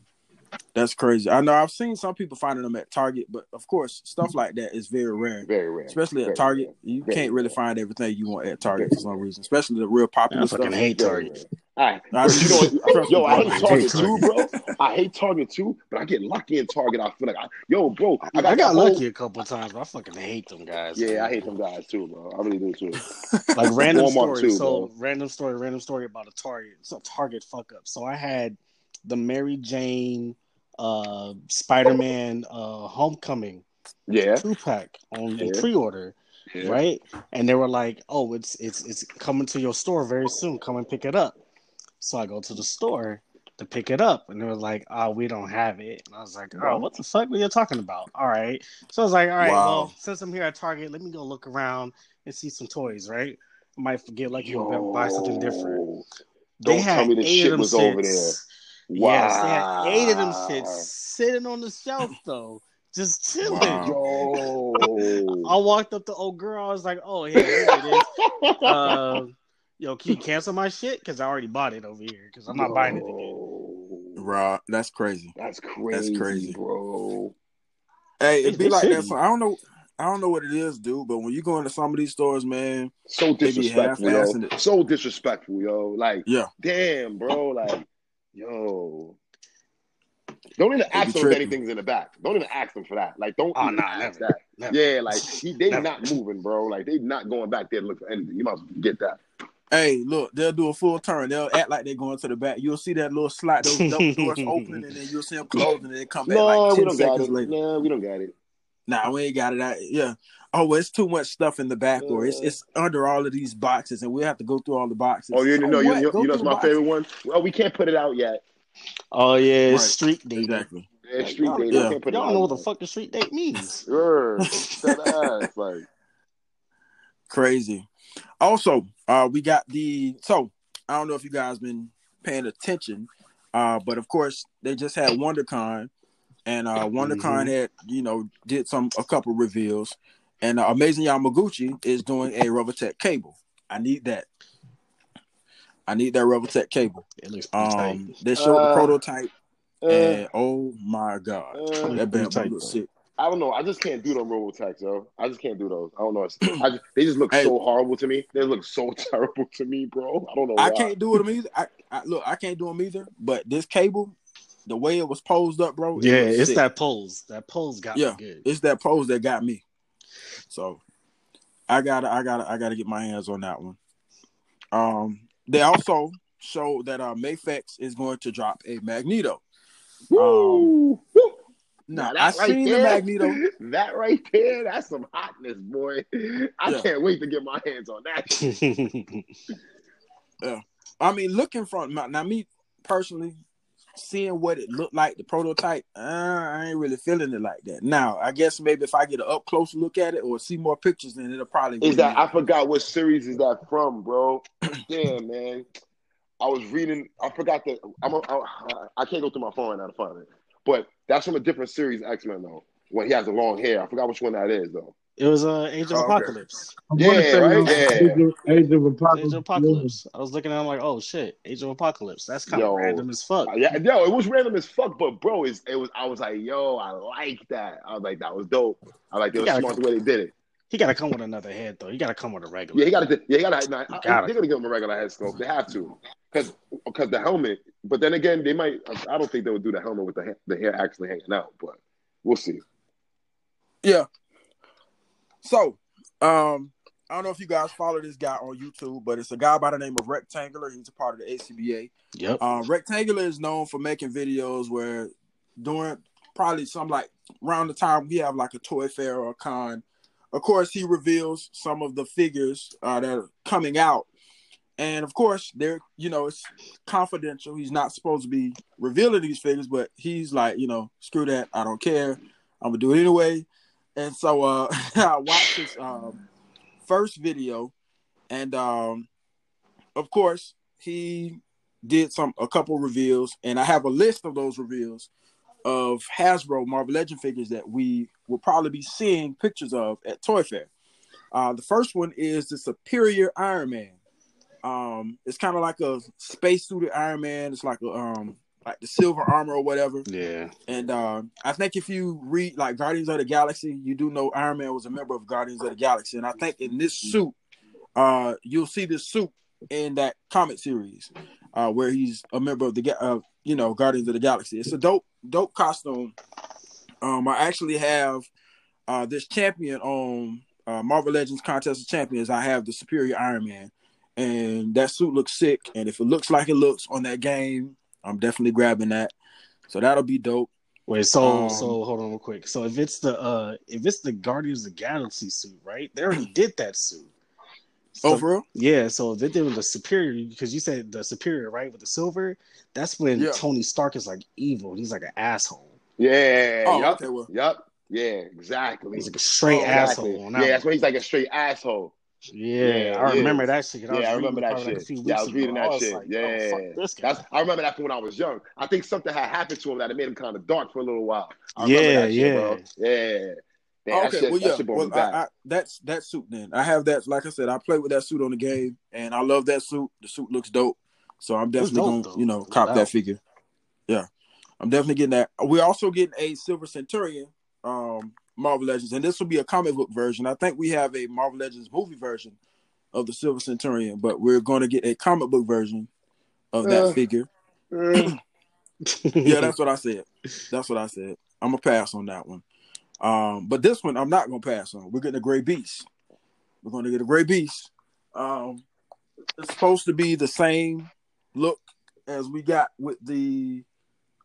That's crazy. I know I've seen some people finding them at Target, but of course, stuff like that is very rare. Very rare. Especially at Very Target, rare. you Very can't really rare. find everything you want at Target for some reason. Especially the real popular I stuff. fucking hate Target. All right, I you know, yo, I hate Target too, bro. I hate Target too, but I get lucky in Target. I feel like, I, yo, bro, I I got, got, that whole- lucky a couple of times, but I fucking hate them guys. Yeah, man. I hate them guys too, bro. I really do too. like random Walmart story. too, so bro. random story, random story about a Target. It's a Target fuck up. So I had the Mary Jane uh Spider-Man uh Homecoming Yeah, two pack on Yeah. pre-order, yeah. right? And they were like, "Oh, it's it's it's coming to your store very soon. Come and pick it up." So I go to the store to pick it up, and they were like, "Oh, we don't have it." And I was like, "Oh, what the fuck are you talking about?" All right. So I was like, "All right, Wow. well, since I'm here at Target, let me go look around and see some toys, right?" I might forget like you buy something different. They Don't had tell me eight shit was over shits. Wow. Yes, they had eight of them shits sitting on the shelf though, just chilling. Wow. Yo. I walked up to old girl. I was like, "Oh, here, here it is. Uh, yo, can you cancel my shit? Because I already bought it over here. Because I'm not buying it again." Yo. Bro, that's crazy. That's crazy, That's crazy. bro. Hey, it'd be they like that. shouldn't. So I don't know. I don't know what it is, dude. But when you go into some of these stores, man, So disrespectful, yo. So disrespectful, yo. Like, yeah, damn, bro. Like, yo. Don't even ask them if anything's in the back. Don't even ask them for that. Like, don't Oh, even nah, ask never. that. Never. Yeah, like he, they Never. not moving, bro. Like they not going back there to look for anything. You must get that. Hey, look, they'll do a full turn. They'll act like they're going to the back. You'll see that little slot, those double doors open, and then you'll see them closing, and they come back No, like we ten don't got seconds it. later. No, we don't got it. Nah, we ain't got it. Out. Yeah. Oh, well, it's too much stuff in the back, or it's it's under all of these boxes, and we have to go through all the boxes. Oh, you So know, you, you, you know, through it's my boxes. favorite one. Well, we can't put it out yet. Oh yeah, it's Right. street dating. Exactly. Yeah, Like, street y'all, dating. yeah. We can't put it y'all don't know what the fuck the street date means. Sure. Ass, like. Crazy. Also, uh, we got the so I don't know if you guys been paying attention, uh, but of course they just had WonderCon, and uh, WonderCon had you know did some a couple reveals, and uh, Amazing Yamaguchi is doing a Revoltech cable. I need that. I need that Revoltech cable. It looks pretty tight. Um, they showed Uh, the prototype, Uh, and oh my god, uh, that bad boy tight, looks sick. I don't know. I just can't do them Revoltechs, yo. I just can't do those. I don't know. I just, they just look Hey. so horrible to me. They look so terrible to me, bro. I don't know. I can't do them either. I, I look, I can't do them either. But this cable, the way it was posed up, bro. Yeah, looks it's sick. that pose. That pose got Yeah. me good. It's that pose that got me. So, I gotta, I gotta, I gotta get my hands on that one. Um, they also show that uh, Mafex is going to drop a Magneto. Woo! Woo! Now, Now, I that right seen the Magneto. That right there, that's some hotness, boy. I Yeah. can't wait to get my hands on that. yeah, I mean, looking from now, now, me personally, seeing what it looked like, the prototype, uh, I ain't really feeling it like that. Now, I guess maybe if I get an up close look at it or see more pictures, then it'll probably Is be- that I forgot what series is that from, bro? Damn, man. I was reading. I forgot that. I'm. A, I, I can't go through my phone right now to find it. But that's from a different series, X Men though. When he has the long hair, I forgot which one that is though. It was uh, Age of Okay. Apocalypse. I'm Yeah, say, right? Yeah. Age of, Age of Age of Apocalypse. I was looking at him like, oh shit, Age of Apocalypse. That's kind of random as fuck. Yeah, yo, it was random as fuck, but bro, it's, it was. I was like, yo, I like that. I was like, that was dope. I like it was Yeah. smart the way they did it. He got to come with another head though. He got to come with a regular. Yeah, he got to. Yeah, he got to. Nah, I- gotta. they're gonna give him a regular head sculpt. They have to, because because the helmet. But then again, they might. I don't think they would do the helmet with the ha- the hair actually hanging out. But we'll see. Yeah. So, um, I don't know if you guys follow this guy on YouTube, but it's a guy by the name of Rectangular. He's a part of the ACBA. Yep. Uh, Rectangular is known for making videos where during probably some like around the time we have like a toy fair or a con. Of course, he reveals some of the figures uh, that are coming out, and of course, they're you know it's confidential. He's not supposed to be revealing these figures, but he's like, you know, screw that. I don't care. I'm gonna do it anyway. And so uh, I watched his um, first video, and um, of course, he did some a couple reveals, and I have a list of those reveals of Hasbro Marvel Legend figures that we will probably be seeing pictures of at Toy Fair. Uh, the first one is the Superior Iron Man. Um, it's kind of like a spacesuited Iron Man. It's like a um, like the silver armor or whatever. Yeah. And uh, I think if you read like Guardians of the Galaxy, you do know Iron Man was a member of Guardians of the Galaxy. And I think in this suit, uh, you'll see this suit in that comic series. uh, where he's a member of the uh, you know Guardians of the Galaxy. It's a dope dope costume. Um, I actually have uh, this champion on uh, Marvel Legends Contest of Champions. I have the Superior Iron Man, and that suit looks sick. And if it looks like it looks on that game, I'm definitely grabbing that. So that'll be dope. Wait, so Um, so hold on real quick. So if it's the uh if it's the Guardians of the Galaxy suit, right? They already did that suit. So, oh, for real? yeah, so if they did with the superior, because you said the superior, right, with the silver, that's when Yeah. Tony Stark is like evil. He's like an asshole. Yeah. Oh, yup. okay. Well, Yup. Yeah, exactly. He's like a straight Oh, asshole. on Yeah, that's when he's like a straight asshtle. Yeah, Yeah, I yeah. remember that shit. 'cause Yeah, I remember that probably, like, shit. Yeah, I weeks was reading ago. that was shit. like, Yeah. oh, fuck this guy. That's I remember that from when I was young. I think something had happened to him that it made him kind of dark for a little while. I Yeah, that shit, yeah. bro. Yeah. Damn, okay. shit, well, that yeah. shit Well. I, I, that's that suit. Then I have that. Like I said, I play with that suit on the game, and I love that suit. The suit looks dope. So I'm definitely dope, gonna, though. you know, cop doubt. that figure. Yeah, I'm definitely getting that. We're also getting a Silver Centurion, um, Marvel Legends, and this will be a comic book version. I think we have a Marvel Legends movie version of the Silver Centurion, but we're going to get a comic book version of that Uh. figure. Mm. Yeah, that's what I said. That's what I said. I'm gonna pass on that one. Um, but this one I'm not gonna pass on. We're getting a gray beast. We're gonna get a gray beast. Um, it's supposed to be the same look as we got with the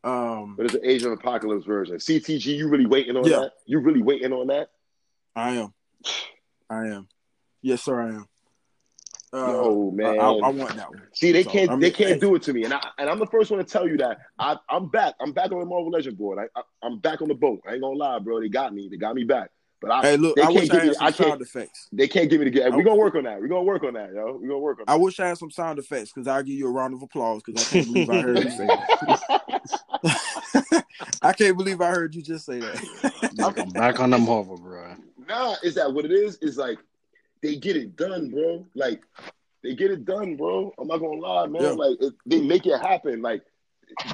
um But it's an Age of Apocalypse version. CTG, you really waiting on Yeah. that? You really waiting on that? I am. I am. Yes, sir, I am. Uh, man. I, I want that one. See, they So, can't I mean, they can't do it to me, and I and I'm the first one to tell you that I I'm back. I'm back on the Marvel Legend board. I, I I'm back on the boat. I ain't gonna lie, bro. They got me. They got me back. But I Hey, look, they I can't wish I give had me. some I sound effects. They can't give me the. I- We're gonna work on that. We're gonna work on that, yo. We're gonna work on that. I wish I had some sound effects because I'll give you a round of applause because I can't believe I heard you say that. I can't believe I heard you just say that. I'm back on the Marvel, bro. Nah, is that what it is? Is like they get it done, bro. Like they get it done, bro. I'm not gonna lie, man. Yeah. Like it, they make it happen. Like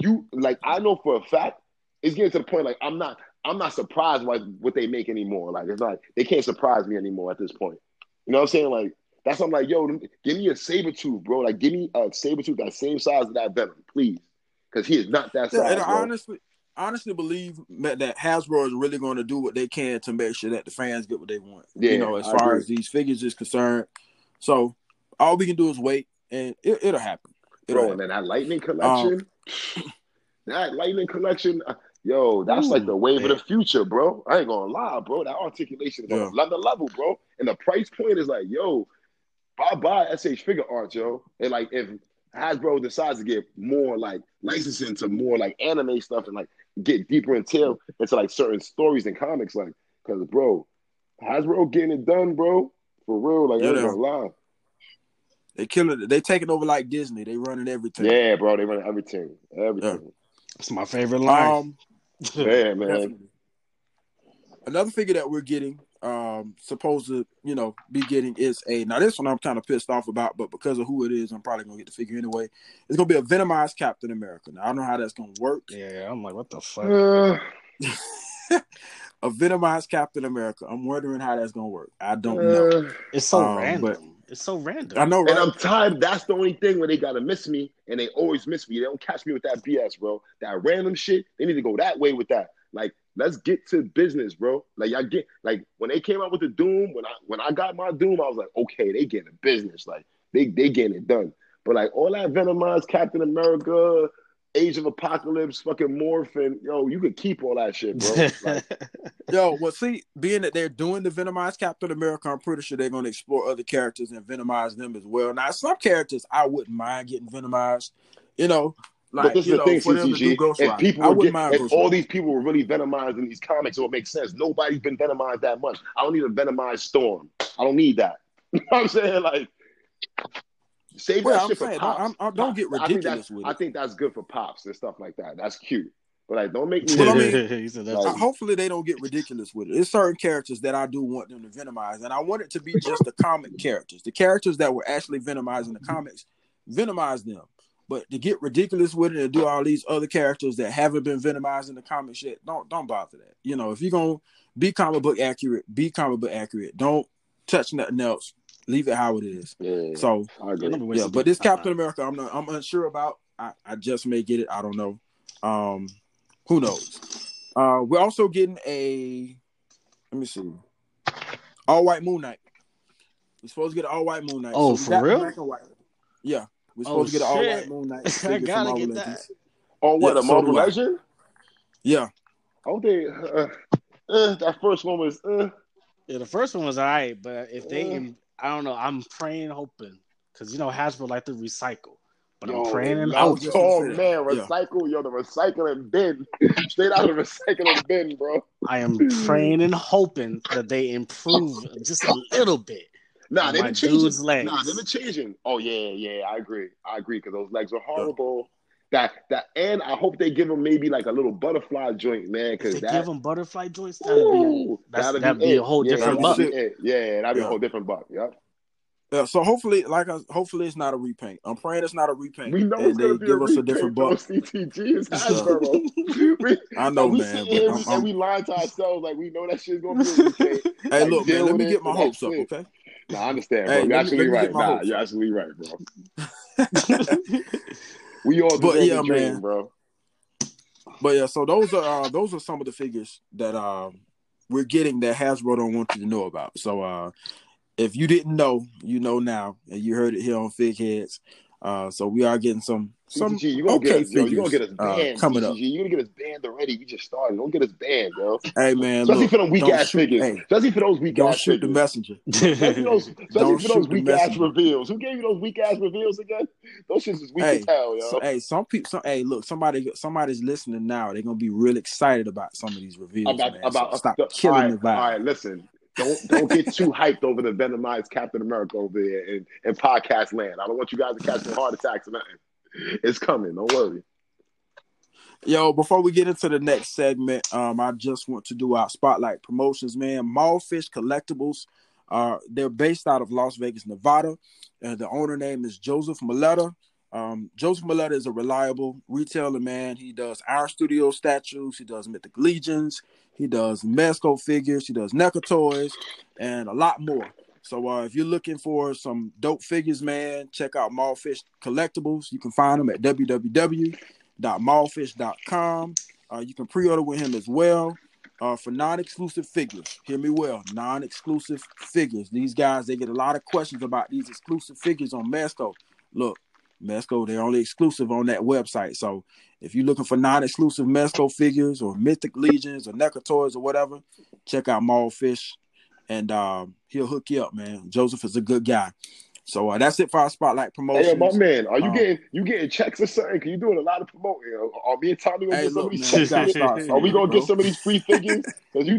you, like I know for a fact, it's getting to the point. Like I'm not, I'm not surprised by what they make anymore. Like it's not, they can't surprise me anymore at this point. You know what I'm saying? Like that's why I'm like, yo, give me a Sabretooth, bro. Like give me a Sabretooth that same size as that venom, please, because he is not that Yeah, size, and I honestly, honestly believe that Hasbro is really going to do what they can to make sure that the fans get what they want. Yeah, you know, as I far agree. as these figures is concerned. So all we can do is wait, and it, it'll happen. It'll bro. And then that lightning collection, Um, that lightning collection, uh, yo, that's like the wave of the future, bro. I ain't gonna lie, bro. That articulation is Yeah. on another level, bro. And the price point is like, yo, bye bye SH Figuarts, yo. And like, if Hasbro decides to get more like licensing to more like anime stuff and like get deeper into into like certain stories and comics, like, cause bro, Hasbro getting it done, bro. For real, like I Yeah, ain't they gonna lie. They killing it. They taking over like Disney. They running everything. Yeah, bro, they run everything, everything. It's my favorite line. Um, Yeah, man. Definitely. Another figure that we're getting, um, supposed to, you know, be getting is a now this one I'm kind of pissed off about, but because of who it is, I'm probably gonna get the figure anyway. It's gonna be a venomized Captain America. Now I don't know how that's gonna work. yeah, I'm like, what the fuck? Uh, a venomized Captain America. I'm wondering how that's gonna work. I don't know. uh, It's so Um, random. but- It's so random. I know, And? I'm tired. That's the only thing where they gotta miss me, and they always miss me. They don't catch me with that BS, bro. That random shit. They need to go that way with that. Like, let's get to business, bro. Like, I get like when they came out with the Doom. When I when I got my Doom, I was like, okay, they getting the business. Like, they they getting it done. But like all that Venomized Captain America, Age of Apocalypse, fucking Morphin, yo, you could keep all that shit, bro. Like, Yo, well, see, being that they're doing the venomized Captain America, I'm pretty sure they're gonna explore other characters and venomize them as well. Now, some characters I wouldn't mind getting venomized. You know, like but this is you the know, thing, for them to do CCG. Ghost If people I were wouldn't get, mind if all Rider. these people were really venomized in these comics, so it would make sense. Nobody's been venomized that much. I don't need a venomized storm. I don't need that. you know what I'm saying? Like, save Well, that I'm shit saying, for don't- pops. I'm- I'm- don't get I think ridiculous that's- with I think that's good for pops and stuff like that. That's cute. But like, don't make me. Well, I mean- he Like- hopefully they don't get ridiculous with it. There's certain characters that I do want them to venomize, and I want it to be just the comic characters, the characters that were actually venomized in the comics, venomize them. But to get ridiculous with it and do all these other characters that haven't been venomized in the comic shit, don't don't bother that. You know, if you're gonna be comic book accurate, be comic book accurate. Don't touch nothing else. Leave it how it is. Yeah, So I agree. Let yeah, but this Captain America, I'm not, I'm unsure about. I, I just may get it. I don't know. Um, who knows? Uh, we're also getting a. Let me see. All white Moon Knight. We're supposed to get an all white Moon Knight. Oh, we for real? black and white. Yeah, we're Oh, supposed to get an all white Moon Knight. I figure from gotta Marvel get that. Legends. Oh, what Yeah, a so Marvel do I. Legend? Yeah, Oh, they uh, uh, that first one was uh, Yeah, the first one was all right, but if they, Uh. I don't know, I'm praying, hoping, because you know Hasbro like to recycle, but yo, I'm praying and I was hoping. just Oh man, that. Yeah. recycle, yo, the recycling bin, straight out of the recycling bin, bro. I am praying and hoping that they improve just a little bit. Nah, they've My been changing. legs. Nah, they've been changing. Oh yeah, yeah, I agree. I agree because those legs are horrible. That that, and I hope they give him maybe like a little butterfly joint, man, If because they that. give them butterfly joints, that'd be Ooh, that's, that'd that'd be be a whole Yeah, different that'd buck. it. Yeah, that'd be Yeah. a whole different buck. Yep. yeah. So hopefully, like, I, hopefully it's not a repaint. I'm praying it's not a repaint. We know and it's gonna they be a give us a repaint, different bro. buck. CTG is Hasbro. we, I know, and man. sit But I'm, we- I'm- and we lying to ourselves like we know that shit's gonna be a repaint. hey, like, look, man. Let me get my hopes up, okay? Nah, I understand, Hey, bro. You're me- let absolutely me get right. Nah, you're up. absolutely right, bro. We all But yeah, dream, man. bro. But yeah, so those are uh, those are some of the figures that um, we're getting that Hasbro don't want you to know about. So uh, if you didn't know, you know now, and you heard it here on Fig Heads. Uh, so we are getting some some CTG, you gonna okay get us, yo, you gonna get us uh, banned, coming CTG. up. you're gonna get us banned already. We just started. Don't get us banned, yo. Hey man, Especially look, for them weak ass shoot, figures. hey, Especially for those weak don't ass shoot the messenger. Especially those, especially Don't for those weak ass reveals. Who gave you those weak ass reveals again? Those shits is weak Hey, as hell, yo. so hey, some people, some, hey, look, somebody, somebody's listening now. They're gonna be real excited about some of these reveals, about man. about so stop the, killing right, the vibe. all right. Listen, don't don't get too hyped over the Venomized Captain America over there in, in podcast land. I don't want you guys to catch no heart attacks or nothing. It's coming. Don't worry. Yo, before we get into the next segment, um, I just want to do our spotlight promotions, man. Mallfish Collectibles, uh, they're based out of Las Vegas, Nevada, and the owner name is Joseph Maletta. Um, Joseph Maletta is a reliable retailer, man. He does our Studio statues, he does Mythic Legions, he does Mezco figures, he does NECA toys, and a lot more. So uh, if you're looking for some dope figures, man, check out Mallfish Collectibles. You can find them at www.mallfish.com. Uh, you can pre-order with him as well uh, for non-exclusive figures. Hear me well, non-exclusive figures. These guys, they get a lot of questions about these exclusive figures on Mezco. Look, Mezco, they're only exclusive on that website. So if you're looking for non-exclusive Mezco figures or Mythic Legions or NECA toys or whatever, check out Mallfish and um, he'll hook you up, man. Joseph is a good guy. So uh, that's it for our spotlight promotions. Hey, my man, are you Um, getting you getting checks or something? Cause you doing a lot of promoting. Are me and Tommy gonna Hey, get some look, of these man, checks? start Are we gonna bro. get some of these free figures? Cause you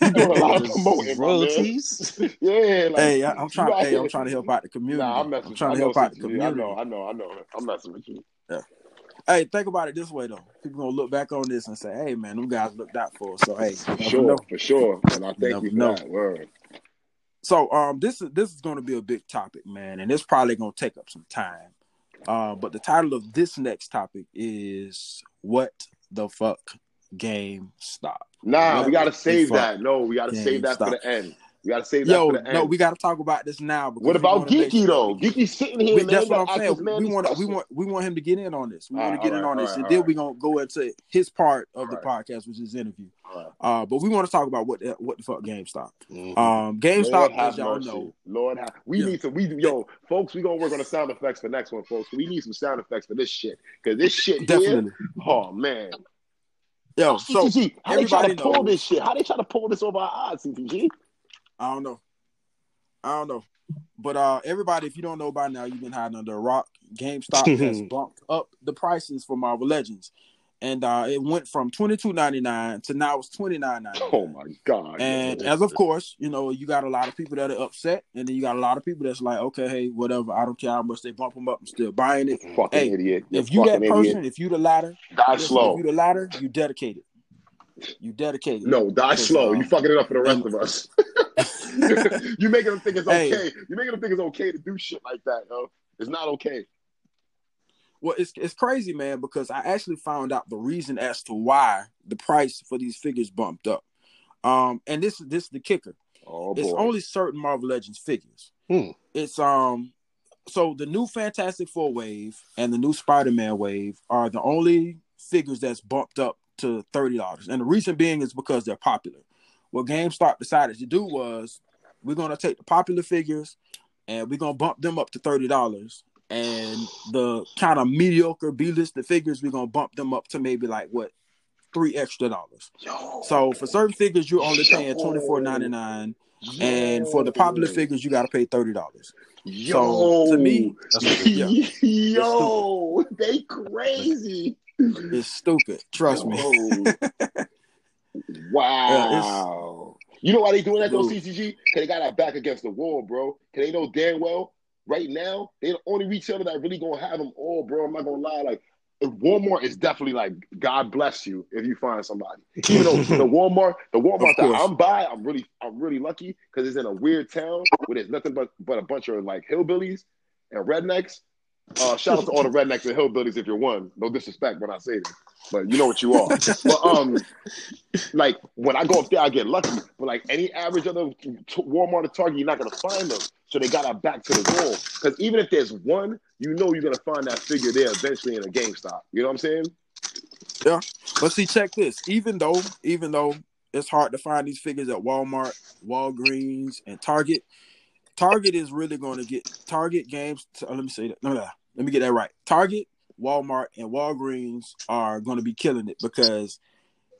you doing a lot of promoting, my man. Royalties. Yeah, like Hey, I, I'm trying. Hey, I'm trying to help out the community. Nah, I'm messing. I'm trying I to help out the CTG. I community. know, I know, I know. I'm messing with you. Yeah. Hey, think about it this way though. People gonna look back on this and say, "Hey, man, them guys looked out for us." So hey, For sure, know. for sure. And I thank never you for know. that. Word. So um, this is this is going to be a big topic, man, and it's probably going to take up some time. Uh, but the title of this next topic is "What the fuck GameStop." Nah, What we gotta save that. No, we gotta save that for the end. We gotta save that Yo, no, we got to talk about this now. What about make Geeky though? Geeky's sitting here, We, that's what I'm saying. We want we want we want him to get in on this. We want Alright, to get in on this, alright, and then we're gonna go into his part of the podcast, which is interview. Uh, but we want to talk about what the, what the fuck GameStop. Mhm. Um, GameStop, have as y'all mercy. know, Lord have. We Yeah. need to. We yo, folks. We gonna work on the sound effects for next one, folks. We need some sound effects for this shit because this shit here. definitely. Oh man. Yo, so how they try to everybody pull knows- this shit? How they try to pull this over our eyes, CTG? I don't know. I don't know. But uh everybody, if you don't know by now, you've been hiding under a rock. GameStop has bumped up the prices for Marvel Legends. And uh it went from twenty two ninety nine to now it's twenty nine ninety Oh nine. my god. And as of course, you know, you got a lot of people that are upset, and then you got a lot of people that's like, okay, hey, whatever, I don't care how much they bump them up, I'm still buying it. fucking hey, idiot. You're If you that person, idiot. if you the latter, die slow. if you the latter, you dedicated. You dedicated. No, die slow. um, you fucking it up for the rest of us. you making them think it's Hey. okay. You making them think it's okay to do shit like that, yo. It's not okay. Well, it's it's crazy, man, because I actually found out the reason as to why the price for these figures bumped up. Um, and this this is the kicker. Oh It's only certain Marvel Legends figures. Hmm. It's um so the new Fantastic Four wave and the new Spider-Man wave are the only figures that's bumped up to thirty dollars, and the reason being is because they're popular. What GameStop decided to do was we're gonna take the popular figures and we're gonna bump them up to thirty dollars, and the kind of mediocre B-listed figures we're gonna bump them up to maybe like what three extra dollars. Yo, So for certain figures, you're only paying twenty four ninety nine, and for the popular figures, you got to pay thirty dollars. yo, to me, That's Yeah. yo, they crazy. Mm-hmm. It's stupid. Trust me. Oh. Yo. wow. you know why they doing that though. CCG? Cause they got our back against the wall, bro. Cause they know damn well right now they the only retailer that really gonna have them all, bro. I'm not gonna lie, like. Uh, Walmart is definitely like God bless you if you find somebody. Even though the Walmart, the Walmart that. I'm by, I'm really, I'm really lucky because it's in a weird town where there's nothing but but a bunch of like hillbillies and rednecks. Uh, shout out to all the rednecks and hillbillies if you're one. No disrespect when I say this, but you know what you are. but um, like when I go up there, I get lucky. But like any average other Walmart or Target, you're not gonna find them. So they got our back to the wall. Because even if there's one, you know you're gonna find that figure there eventually in a GameStop. You know what I'm saying? Yeah. But see, check this. Even though, even though it's hard to find these figures at Walmart, Walgreens, and Target, Target is really going to get Target games. uh, let me say that. No, no, let me get that right. Target, Walmart, and Walgreens are going to be killing it because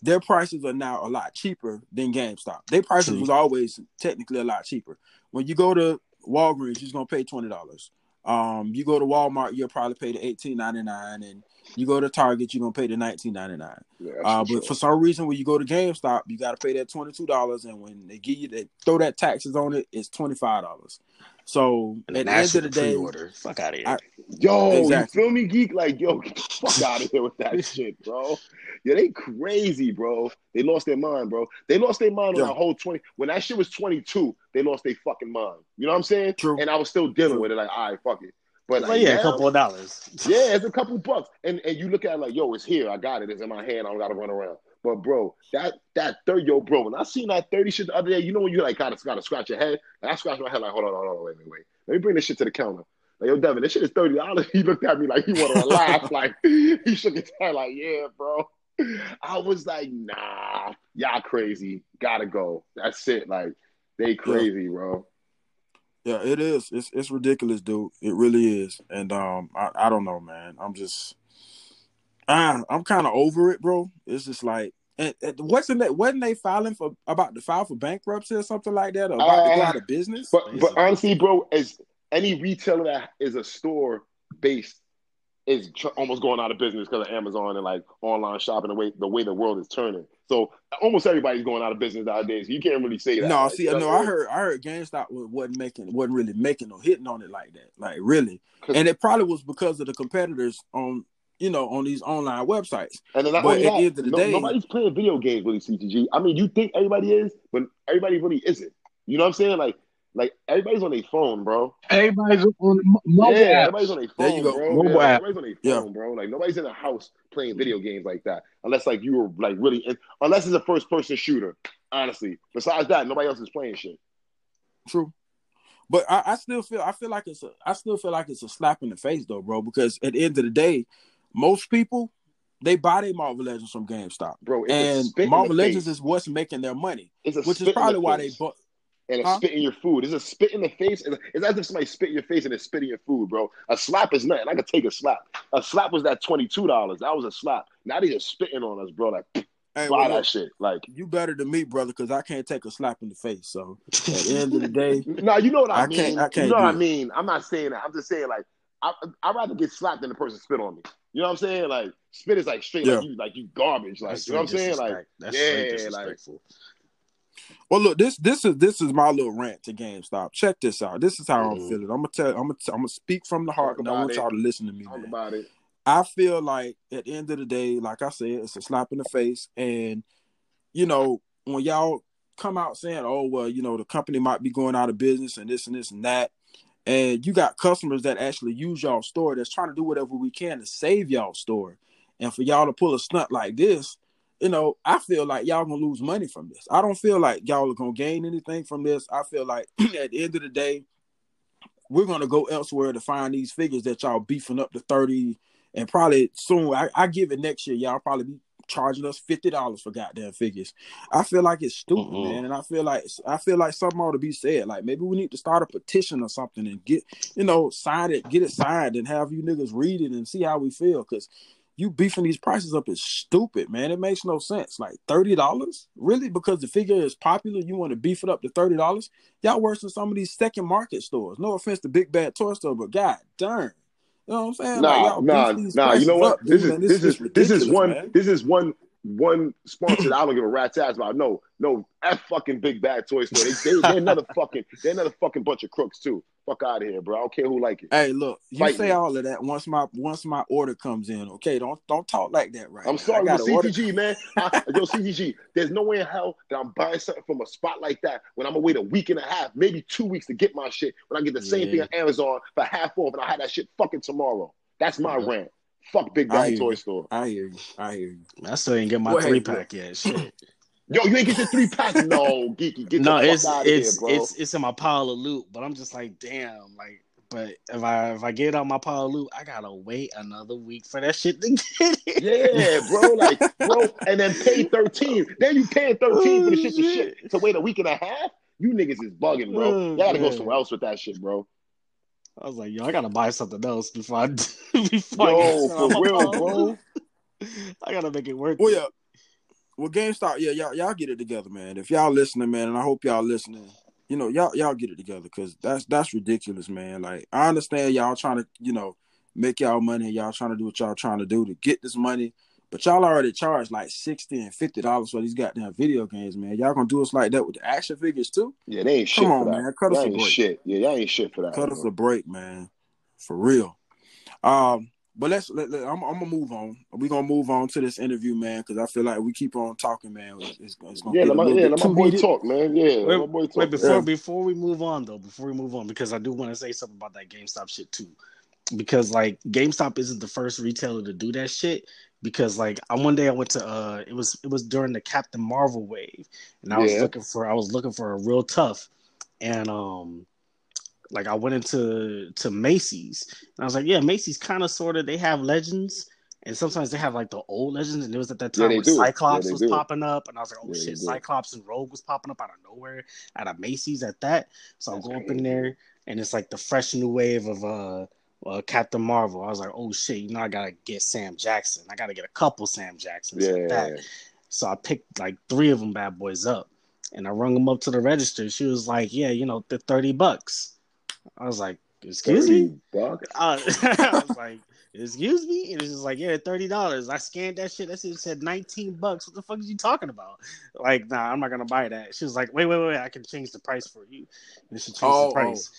their prices are now a lot cheaper than GameStop. Their prices True. was always technically a lot cheaper. When you go to Walgreens, you're going to pay twenty dollars. Um, you go to Walmart, you'll probably pay the eighteen ninety nine, and you go to Target, you're gonna pay the nineteen ninety nine. Yeah, Uh, but sure. for some reason, when you go to GameStop, you got to pay that twenty two dollars, and when they give you they throw that taxes on it, it's twenty five dollars. So And at the end of the the day, pre-order. Fuck out of here. I- Yo, Exactly. you feel me, geek? Like, yo, get the fuck out of here with that shit, bro. Yeah, they crazy, bro. They lost their mind, bro. They lost their mind Yeah. on that whole 20. When that shit was 22, they lost their fucking mind. You know what I'm saying? True. And I was still dealing True. with it, like, all right, fuck it. But Well, yeah, now- a couple of dollars. yeah, it's a couple bucks. And and you look at it like, yo, it's here. I got it. It's in my hand. I don't gotta run around. But bro, that that third yo, bro, when I seen that 30 shit the other day, you know when you like gotta gotta scratch your head? And I scratched my head like, hold on, hold on, wait, wait, wait. Let me bring this shit to the counter. Like, yo, Devin, this shit is thirty dollars. He looked at me like he wanted to laugh. Like he shook his head, like, yeah, bro. I was like, nah, y'all crazy. Gotta go. That's it. Like, they crazy, bro. Yeah, it is. It's it's ridiculous, dude. It really is. And um, I, I don't know, man. I'm just, ah, I'm kind of over it, bro. It's just like. And, and wasn't that wasn't they filing for about to file for bankruptcy or something like that, or about to go Uh, out of business? But but honestly, bro, as any retailer that is a store based is tr- almost going out of business because of Amazon and like online shopping the way the way the world is turning. So almost everybody's going out of business nowadays. You can't really say that. No, like, see, no, I heard, I heard GameStop wasn't making, wasn't really making or hitting on it like that, like really. and it probably was because of the competitors on, you know, on these online websites. And then but at the end of the no- day- nobody's playing video games really. CTG. I mean, you think everybody is, but everybody really isn't. You know what I'm saying? Like like everybody's on their phone, bro. Everybody's on mobile yeah, everybody's on their There phone, you go. bro. Mobile yeah, app. everybody's on their Yeah. phone, bro. Like nobody's in the house playing video games like that, unless like you were like really, in, unless it's a first person shooter. Honestly, besides that, nobody else is playing shit. True, but I, I still feel, I feel like it's, a, I still feel like it's a slap in the face though, bro. Because at the end of the day, most people they buy their Marvel Legends from GameStop, Bro, it's a and spit in Marvel the Legends face. is what's making their money, It's a which spit is probably in the why they bought. And a Huh? spit in your food. Is a spit in the face. It's it's as if somebody spit in your face and it's spit in your food, bro. A slap is nothing. I could take a slap. A slap was that twenty two dollars. That was a slap. Now they just spitting on us, bro. Like Hey, buy well, that shit. Like you better than me, brother, because I can't take a slap in the face. So at the end of the day, no, you know what I, I mean. can't- I can't you know do what I mean. I'm not saying that. I'm just saying like I I'd rather get slapped than the person spit on me. You know what I'm saying? Like spit is like straight Yeah. like you like you garbage. Like That's you know what I'm saying? Like. That's yeah, straight like- disrespectful. Well, look this this is this is my little rant to GameStop. Check this out. This is how I'm Mhm. feeling. I'm gonna tell. I'm gonna. I'm gonna speak from the heart, and I want it. y'all to listen to me, talk man. about it. I feel like at the end of the day, like I said, it's a slap in the face, and you know when y'all come out saying, "Oh well, you know the company might be going out of business and this and this and that," and you got customers that actually use y'all store that's trying to do whatever we can to save y'all store, and for y'all to pull a stunt like this, you know, I feel like y'all gonna lose money from this. I don't feel like y'all are gonna gain anything from this. I feel like at the end of the day, we're gonna go elsewhere to find these figures that y'all beefing up to 30 and probably soon I, I give it next year, y'all probably be charging us fifty dollars for goddamn figures. I feel like it's stupid, Mm-mm. man, and I feel like I feel like something ought to be said. Like maybe we need to start a petition or something and get you know sign it, get it signed, and have you niggas read it and see how we feel. Because you beefing these prices up is stupid, man. It makes no sense. Like thirty dollars, really? Because the figure is popular, you want to beef it up to thirty dollars? Y'all worse than some of these second market stores. No offense to Big Bad Toy Store, but god darn. You know what I'm saying? Like, Nah, y'all nah, nah. You know what? up, this dude, is man. this is this is ridiculous, one man. this is one one sponsor that I don't give a rat's ass about. No, no, f fucking big bad toy store. They, they they're another fucking they're another fucking bunch of crooks too. Fuck out of here, bro. I don't care who like it. Hey, look, you Fight say me. all of that once my once my order comes in. Okay, don't don't talk like that, right? I'm now. sorry, got an order. Man. I, yo, CTG, there's no way in hell that I'm buying something from a spot like that when I'm gonna wait a week and a half, maybe two weeks to get my shit when I get the same thing on Amazon for half off and I had that shit fucking tomorrow. That's my Yeah. rant. Fuck Big Bad Toy. Store. I hear you. I hear you. I still ain't get my three pack yet. Shit. Yo, you ain't get your three pack. No, geeky, get no, it's it's here, bro. it's it's in my pile of loot, but I'm just like, damn, like. But if I if I get out my pile of loot, I gotta wait another week for that shit to get it. Yeah, bro, like, bro, and then pay 13. Then you paying 13 for the Oh, shit to shit. to wait a week and a half? You niggas is bugging, bro. Oh, Y'all gotta go somewhere else with that shit, bro. I was like, yo, I gotta buy something else before I before I Yo, get for real, bro. I gotta make it work. Well, yeah. Well, GameStop, yeah, y'all y'all get it together, man. If y'all listening, man, and I hope y'all listening, you know, y'all y'all get it together because that's that's ridiculous, man. Like I understand y'all trying to, you know, make y'all money, y'all trying to do what y'all trying to do to get this money, but y'all already charged like sixty and fifty dollars for these goddamn video games, man. Y'all gonna do us like that with the action figures too? Yeah, they ain't shit Come on, for that. man, cut us Y'all a break. shit. Yeah, y'all ain't shit for that. Cut us a break, man, for real. Um, but let's. Let, let- I'm, I'm gonna move on. We're gonna move on to this interview, man, because I feel like we keep on talking, man. It's, it's, it's gonna Yeah, let a my, little yeah, let my boy heated. talk, man. Yeah, let my boy talk. Wait, before Yeah. before we move on though, before we move on, because I do want to say something about that GameStop shit too. Because like GameStop isn't the first retailer to do that shit. Because like I one day I went to uh it was it was during the Captain Marvel wave, and I was looking for I was looking for a real tough, and um like I went into to Macy's and I was like, yeah, Macy's kind of sort of they have legends. And sometimes they have like the old legends, and it was at that time they where do. Cyclops Yeah, was do. popping up, and I was like, "Oh Yeah, shit. Cyclops and Rogue was popping up out of nowhere out of Macy's at that." So I'll go up in there, and it's like the fresh new wave of uh, uh Captain Marvel. I was like, "Oh shit, you know I gotta get Sam Jackson. I gotta get a couple Sam Jacksons like Yeah. that." So I picked like three of them bad boys up, and I rung them up to the register. She was like, "Yeah, you know, the thirty bucks." I was like, "Excuse me." bucks. Uh, I was like, "Excuse me," and it's just like, "Yeah, thirty dollars." I scanned that shit. That shit said nineteen bucks. What the fuck are you talking about? Like, nah, I'm not gonna buy that. She was like, "Wait, wait, wait, I can change the price for you." And she changed Oh, the price,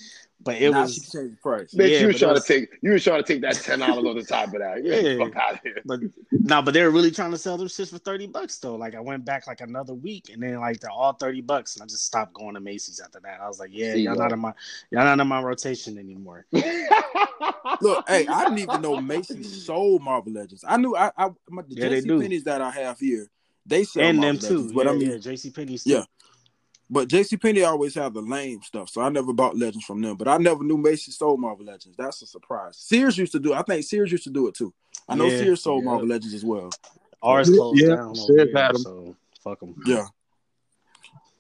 but it now was she can the price. Bitch, Yeah, you was but trying was- to take you was trying to take that ten dollars on the top of that. Yeah, Yeah. fuck out of here. But no, but they were really trying to sell them shits for thirty bucks though. Like I went back like another week, and then like they're all thirty bucks, and I just stopped going to Macy's after that. I was like, yeah, See, y'all yo. not in my y'all not in my rotation anymore. Look, hey, I didn't even know Macy's sold Marvel Legends. I knew I, I my, the Yeah, they JC do. Penney's that I have here, they sell and Marvel them too. Legends. But yeah, I mean, yeah, JC Penney's Yeah. But JC Penney always have the lame stuff, so I never bought Legends from them. But I never knew Macy's sold Marvel Legends. That's a surprise. Sears used to do. it. I think Sears used to do it too. I know Yeah, Sears sold yeah. Marvel Legends as well. Ours Yeah, closed yeah, down over Sears here, had 'em. so fuck them. Yeah,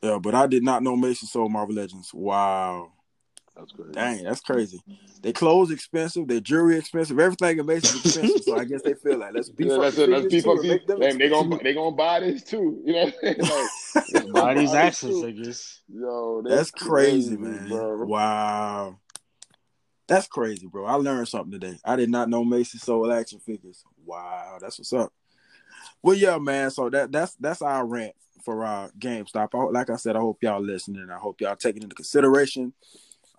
yeah, but I did not know Macy's sold Marvel Legends. Wow. That's good. Dang, that's crazy. They clothes expensive, their jewelry expensive, everything in Macy's expensive. so I guess they feel like let's beef Yeah, that's the it. Let's figures beef up these. make They, they gonna they gonna buy this too. You know what I'm saying? Like, they gonna Buy these this action too. figures. Yo, That's crazy, man. bro. Wow. That's crazy, bro. I learned something today. I did not know Macy sold action figures. Wow, that's what's up. Well, yeah, man. So that that's that's our rant for uh GameStop. I, like I said, I hope y'all listening. I hope y'all taking it into consideration.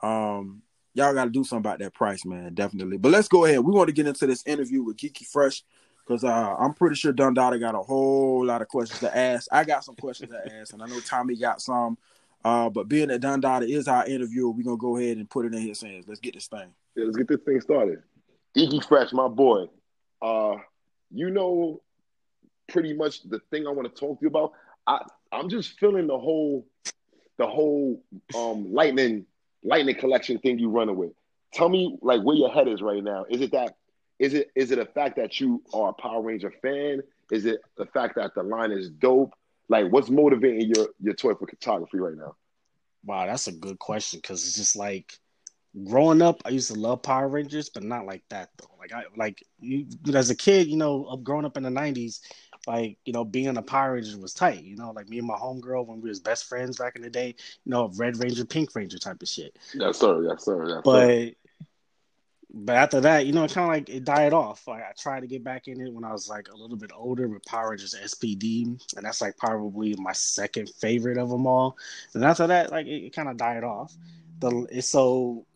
Um, y'all got to do something about that price, man. Definitely. But let's go ahead. We want to get into this interview with Geeky Fresh because uh, I'm pretty sure Dundada got a whole lot of questions to ask. I got some questions to ask, and I know Tommy got some. Uh, but being that Dundada is our interviewer, we're gonna go ahead and put it in his hands. Let's get this thing. Yeah, let's get this thing started. Iggy Fresh, my boy. Uh, you know, pretty much the thing I want to talk to you about. I I'm just feeling the whole, the whole um lightning lightning collection thing you running with. tell me like where your head is right now. Is it that is it is it a fact that you are a Power Ranger fan? Is it the fact that the line is dope? Like what's motivating your your toy for photography right now? Wow, that's a good question because it's just like growing up, I used to love Power Rangers, but not like that though. Like I like you, as a kid, you know, growing up in the '90s, like you know, being a Power Ranger was tight. You know, like me and my homegirl when we was best friends back in the day. You know, Red Ranger, Pink Ranger type of shit. Yes, sir. Yes, sir. Yes, but sir. but after that, you know, it kind of like it died off. Like I tried to get back in it when I was like a little bit older with Power Rangers SPD, and that's like probably my second favorite of them all. And after that, like it, it kind of died off. The so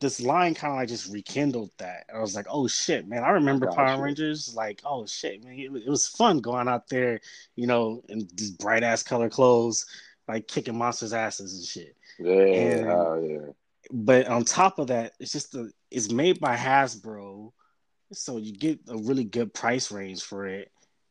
this line kind of like just rekindled that. I was like, oh shit, man! I remember Gotcha. Power Rangers. Like, oh shit, man! It, was- it was fun going out there, you know, in these bright ass color clothes, like kicking monsters' asses and shit. Yeah, and- oh, yeah. but on top of that, it's just the it's made by Hasbro, so you get a really good price range for it.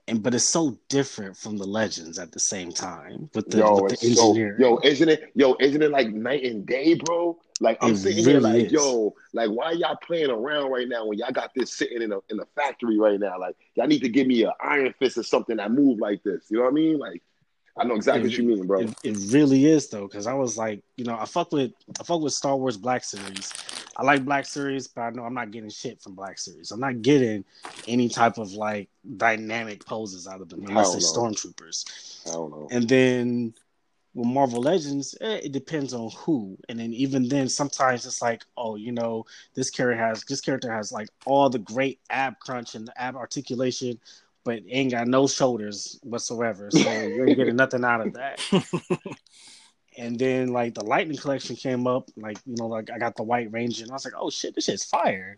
And but it's so different from the Legends at the same time with the, yo, with the so, yo, isn't it? Yo, isn't it like night and day, bro? Like I'm It sitting here, like, is. yo, like why y'all playing around right now when y'all got this sitting in a in a factory right now? Like y'all need to give me an Iron Fist or something that move like this. You know what I mean? Like I know exactly what you mean, bro. It, it really is though, because I was like, you know, I fuck with I fuck with Star Wars Black Series. I like Black Series, but I know I'm not getting shit from Black Series. I'm not getting any type of like dynamic poses out of them unless they're Hell stormtroopers. I don't know. And then with Marvel Legends, eh, it depends on who. And then even then, sometimes it's like, oh, you know, this character has this character has like all the great ab crunch and the ab articulation, but ain't got no shoulders whatsoever. So you ain't getting nothing out of that. and then like the Lightning Collection came up, like you know, like I got the White Ranger, and I was like, oh shit, this shit's fire.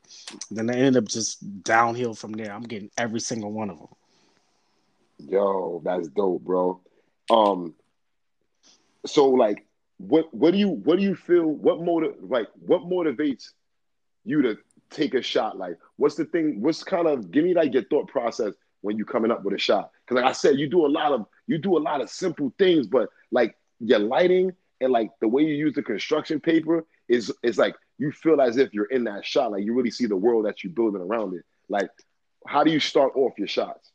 then I ended up just downhill from there. I'm getting every single one of them. Yo, that's dope, bro. Um, so like, what what do you what do you feel? What motive like what motivates you to take a shot? Like, what's the thing? What's kind of give me like your thought process when you coming up with a shot? Because like I said, you do a lot of you do a lot of simple things, but like your lighting and like the way you use the construction paper is is like you feel as if you're in that shot. Like you really see the world that you're building around it. Like, how do you start off your shots?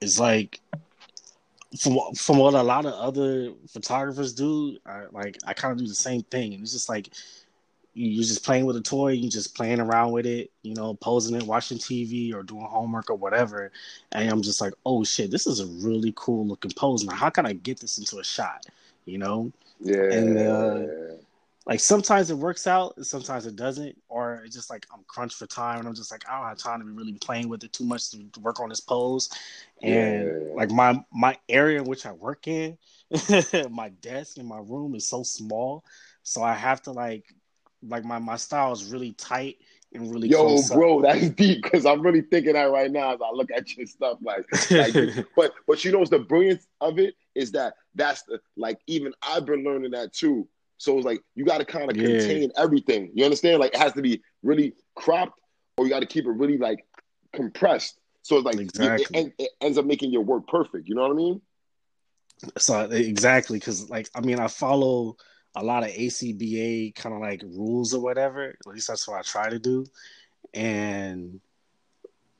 it's like from from what a lot of other photographers do. I, like I kind of do the same thing, it's just like you- you're just playing with a toy, you're just playing around with it, you know, posing it, watching TV or doing homework or whatever. And I'm just like, oh shit, this is a really cool looking pose. Now, how can I get this into a shot? You know, Yeah. And, uh, like sometimes it works out, and sometimes it doesn't, or it's just like I'm crunched for time, and I'm just like I don't have time to be really playing with it too much to, to work on this pose. And Yeah. like my my area in which I work in, my desk in my room is so small, so I have to like like my my style is really tight and really Yo, close up. bro, that's deep because I'm really thinking that right now as I look at your stuff. Like, like but but you know the brilliance of it is that that's the like even I've been learning that too. So it's like you got to kind of Yeah. contain everything. You understand? Like it has to be really cropped, or you got to keep it really like compressed. So it's like Exactly. it, it ends up making your work perfect. You know what I mean? So exactly, because like I mean, I follow a lot of ACBA kind of like rules or whatever. At least that's what I try to do. And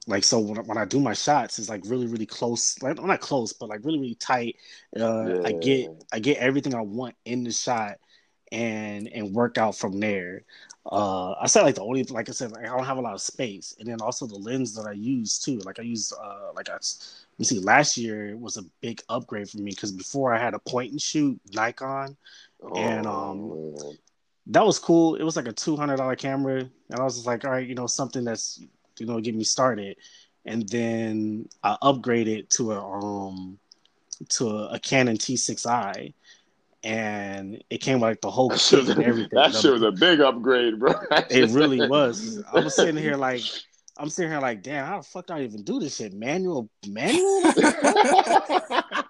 like so, when, when I do my shots, it's like really, really close. Like not close, but like really, really tight. Uh, I get I get everything I want in the shot, and and work out from there. Uh, I said like the only like I said like, I don't have a lot of space, and then also the lens that I use too. Like I use uh like I me see last year was a big upgrade for me because before I had a point and shoot Nikon And, um, man. that was cool. It was like a two hundred dollar camera, and I was just like, all right, you know, something that's you know get me started. And then I upgraded to a um to a, a Canon T6i, and it came with like the whole kit and everything. that shit was a big upgrade, bro. It really was. I was sitting here like I'm sitting here like, damn, how the fuck do I even do this shit? Manual, manual.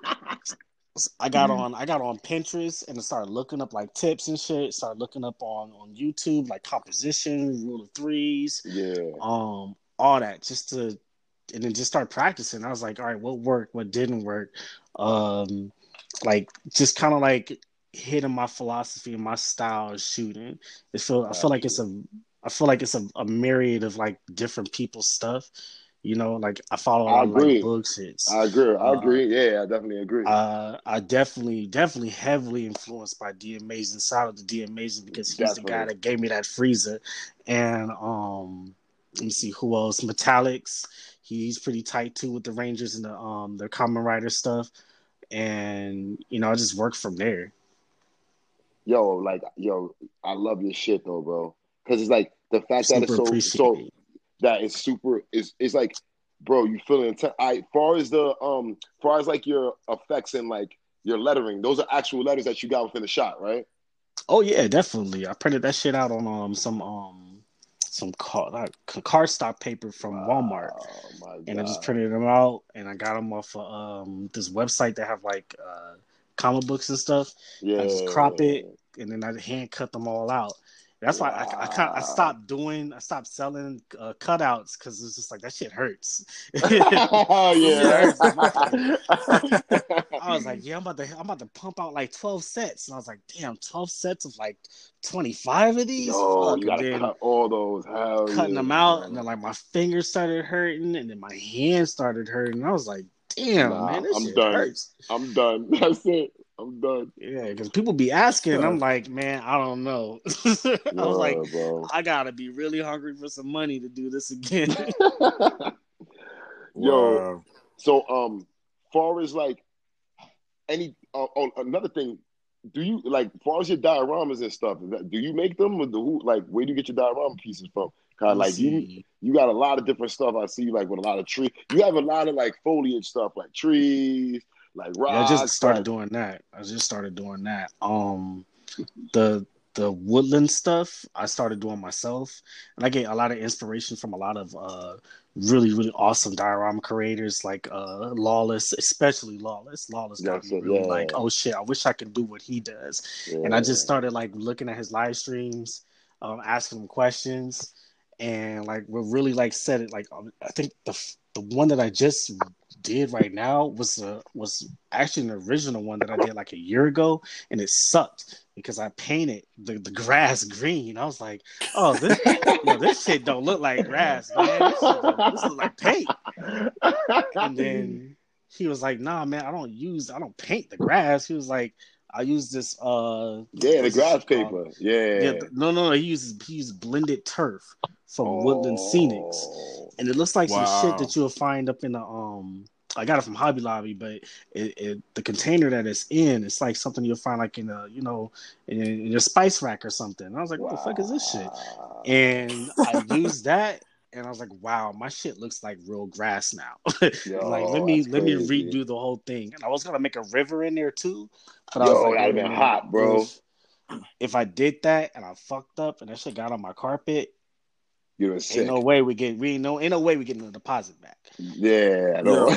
I got on I got on Pinterest and started looking up like tips and shit. Started looking up on on YouTube like composition, rule of threes, yeah. um, all that just to and then just start practicing. I was like, all right, what worked, what didn't work, um, like just kind of like hitting my philosophy and my style of shooting. It feel I feel like it's a I feel like it's a, a myriad of like different people's stuff. You know, like I follow I lot agree. like books. It's I agree. I Uh, agree. Yeah, I definitely agree. uh, I definitely, definitely heavily influenced by D Amazing. Shout out to D Amazing because he's the guy that gave me that freezer. And um, let me see who else. Metallics. He's pretty tight too with the Rangers and the um their Kamen Rider stuff. And you know, I just work from there. yo, like, yo, I love your shit though, bro. Because it's like the fact that it's so so. That it's super is it's like, bro, you feel it. I far as the um, far as like your effects and like your lettering, those are actual letters that you got within the shot, right? Oh yeah, definitely. I printed that shit out on um some um some car like, car stock paper from Walmart. Oh my god. and I just printed them out and I got them off of um this website that have like uh comic books and stuff. yeah. I just crop it and then I hand cut them all out. That's why I I, kind I stopped doing I stopped selling uh, cutouts because it's just like that shit hurts. oh yeah. I was like, yeah, I'm about to I'm about to pump out like twelve sets, and I was like, damn, twelve sets of like twenty five of these. Yo, you gotta then cut all those. Hell cutting yeah, them out, and then like my fingers started hurting, and then my hands started hurting. I was like, damn, Nah, man, this I'm shit done. hurts. I'm done. That's it. I'm done. Yeah, because people be asking, I'm like, man, I don't know. I was like, bro. I gotta be really hungry for some money to do this again. Yo, Wow. so um, far as like any uh, oh, another thing, do you like far as your dioramas and stuff? That, do you make them with the who? Like, where do you get your diorama pieces from? Kind of like you, you got a lot of different stuff. I see like with a lot of tree. You have a lot of like foliage stuff, like trees, like Yeah, I just started doing that. I just started doing that. Um, the the woodland stuff I started doing myself, and I get a lot of inspiration from a lot of uh really really awesome diorama creators like uh Lawless, especially Lawless. Lawless got Yes, me really yeah. like, oh shit, I wish I could do what he does. And I just started like looking at his live streams, um, asking him questions, and like we're really like said it like um, I think the the one that I just did right now was uh, was actually an original one that I did like a year ago, and it sucked because I painted the, the grass green. I was like, oh this yo, this shit don't look like grass, man. This, this look like paint. And then he was like, nah, man, I don't use I don't paint the grass. He was like, I use this uh yeah, the grass called? paper. Yeah. Yeah, th- no, no, no. He uses he uses blended turf from Woodland Scenics, Oh. and it looks like some shit that you'll find up in the um. I got it from Hobby Lobby, but it, it the container that it's in, it's like something you'll find like in a you know in, in your spice rack or something. And I was like, what the fuck is this shit? And I used that, and I was like, wow, my shit looks like real grass now. Yo, like let me let me redo the whole thing. And I was gonna make a river in there too, but I was like, that'd been hot, bro. If, if I did that and I fucked up and that shit got on my carpet, You were sick. ain't no way we get we ain't no ain't no way we getting the deposit back. Yeah, I know.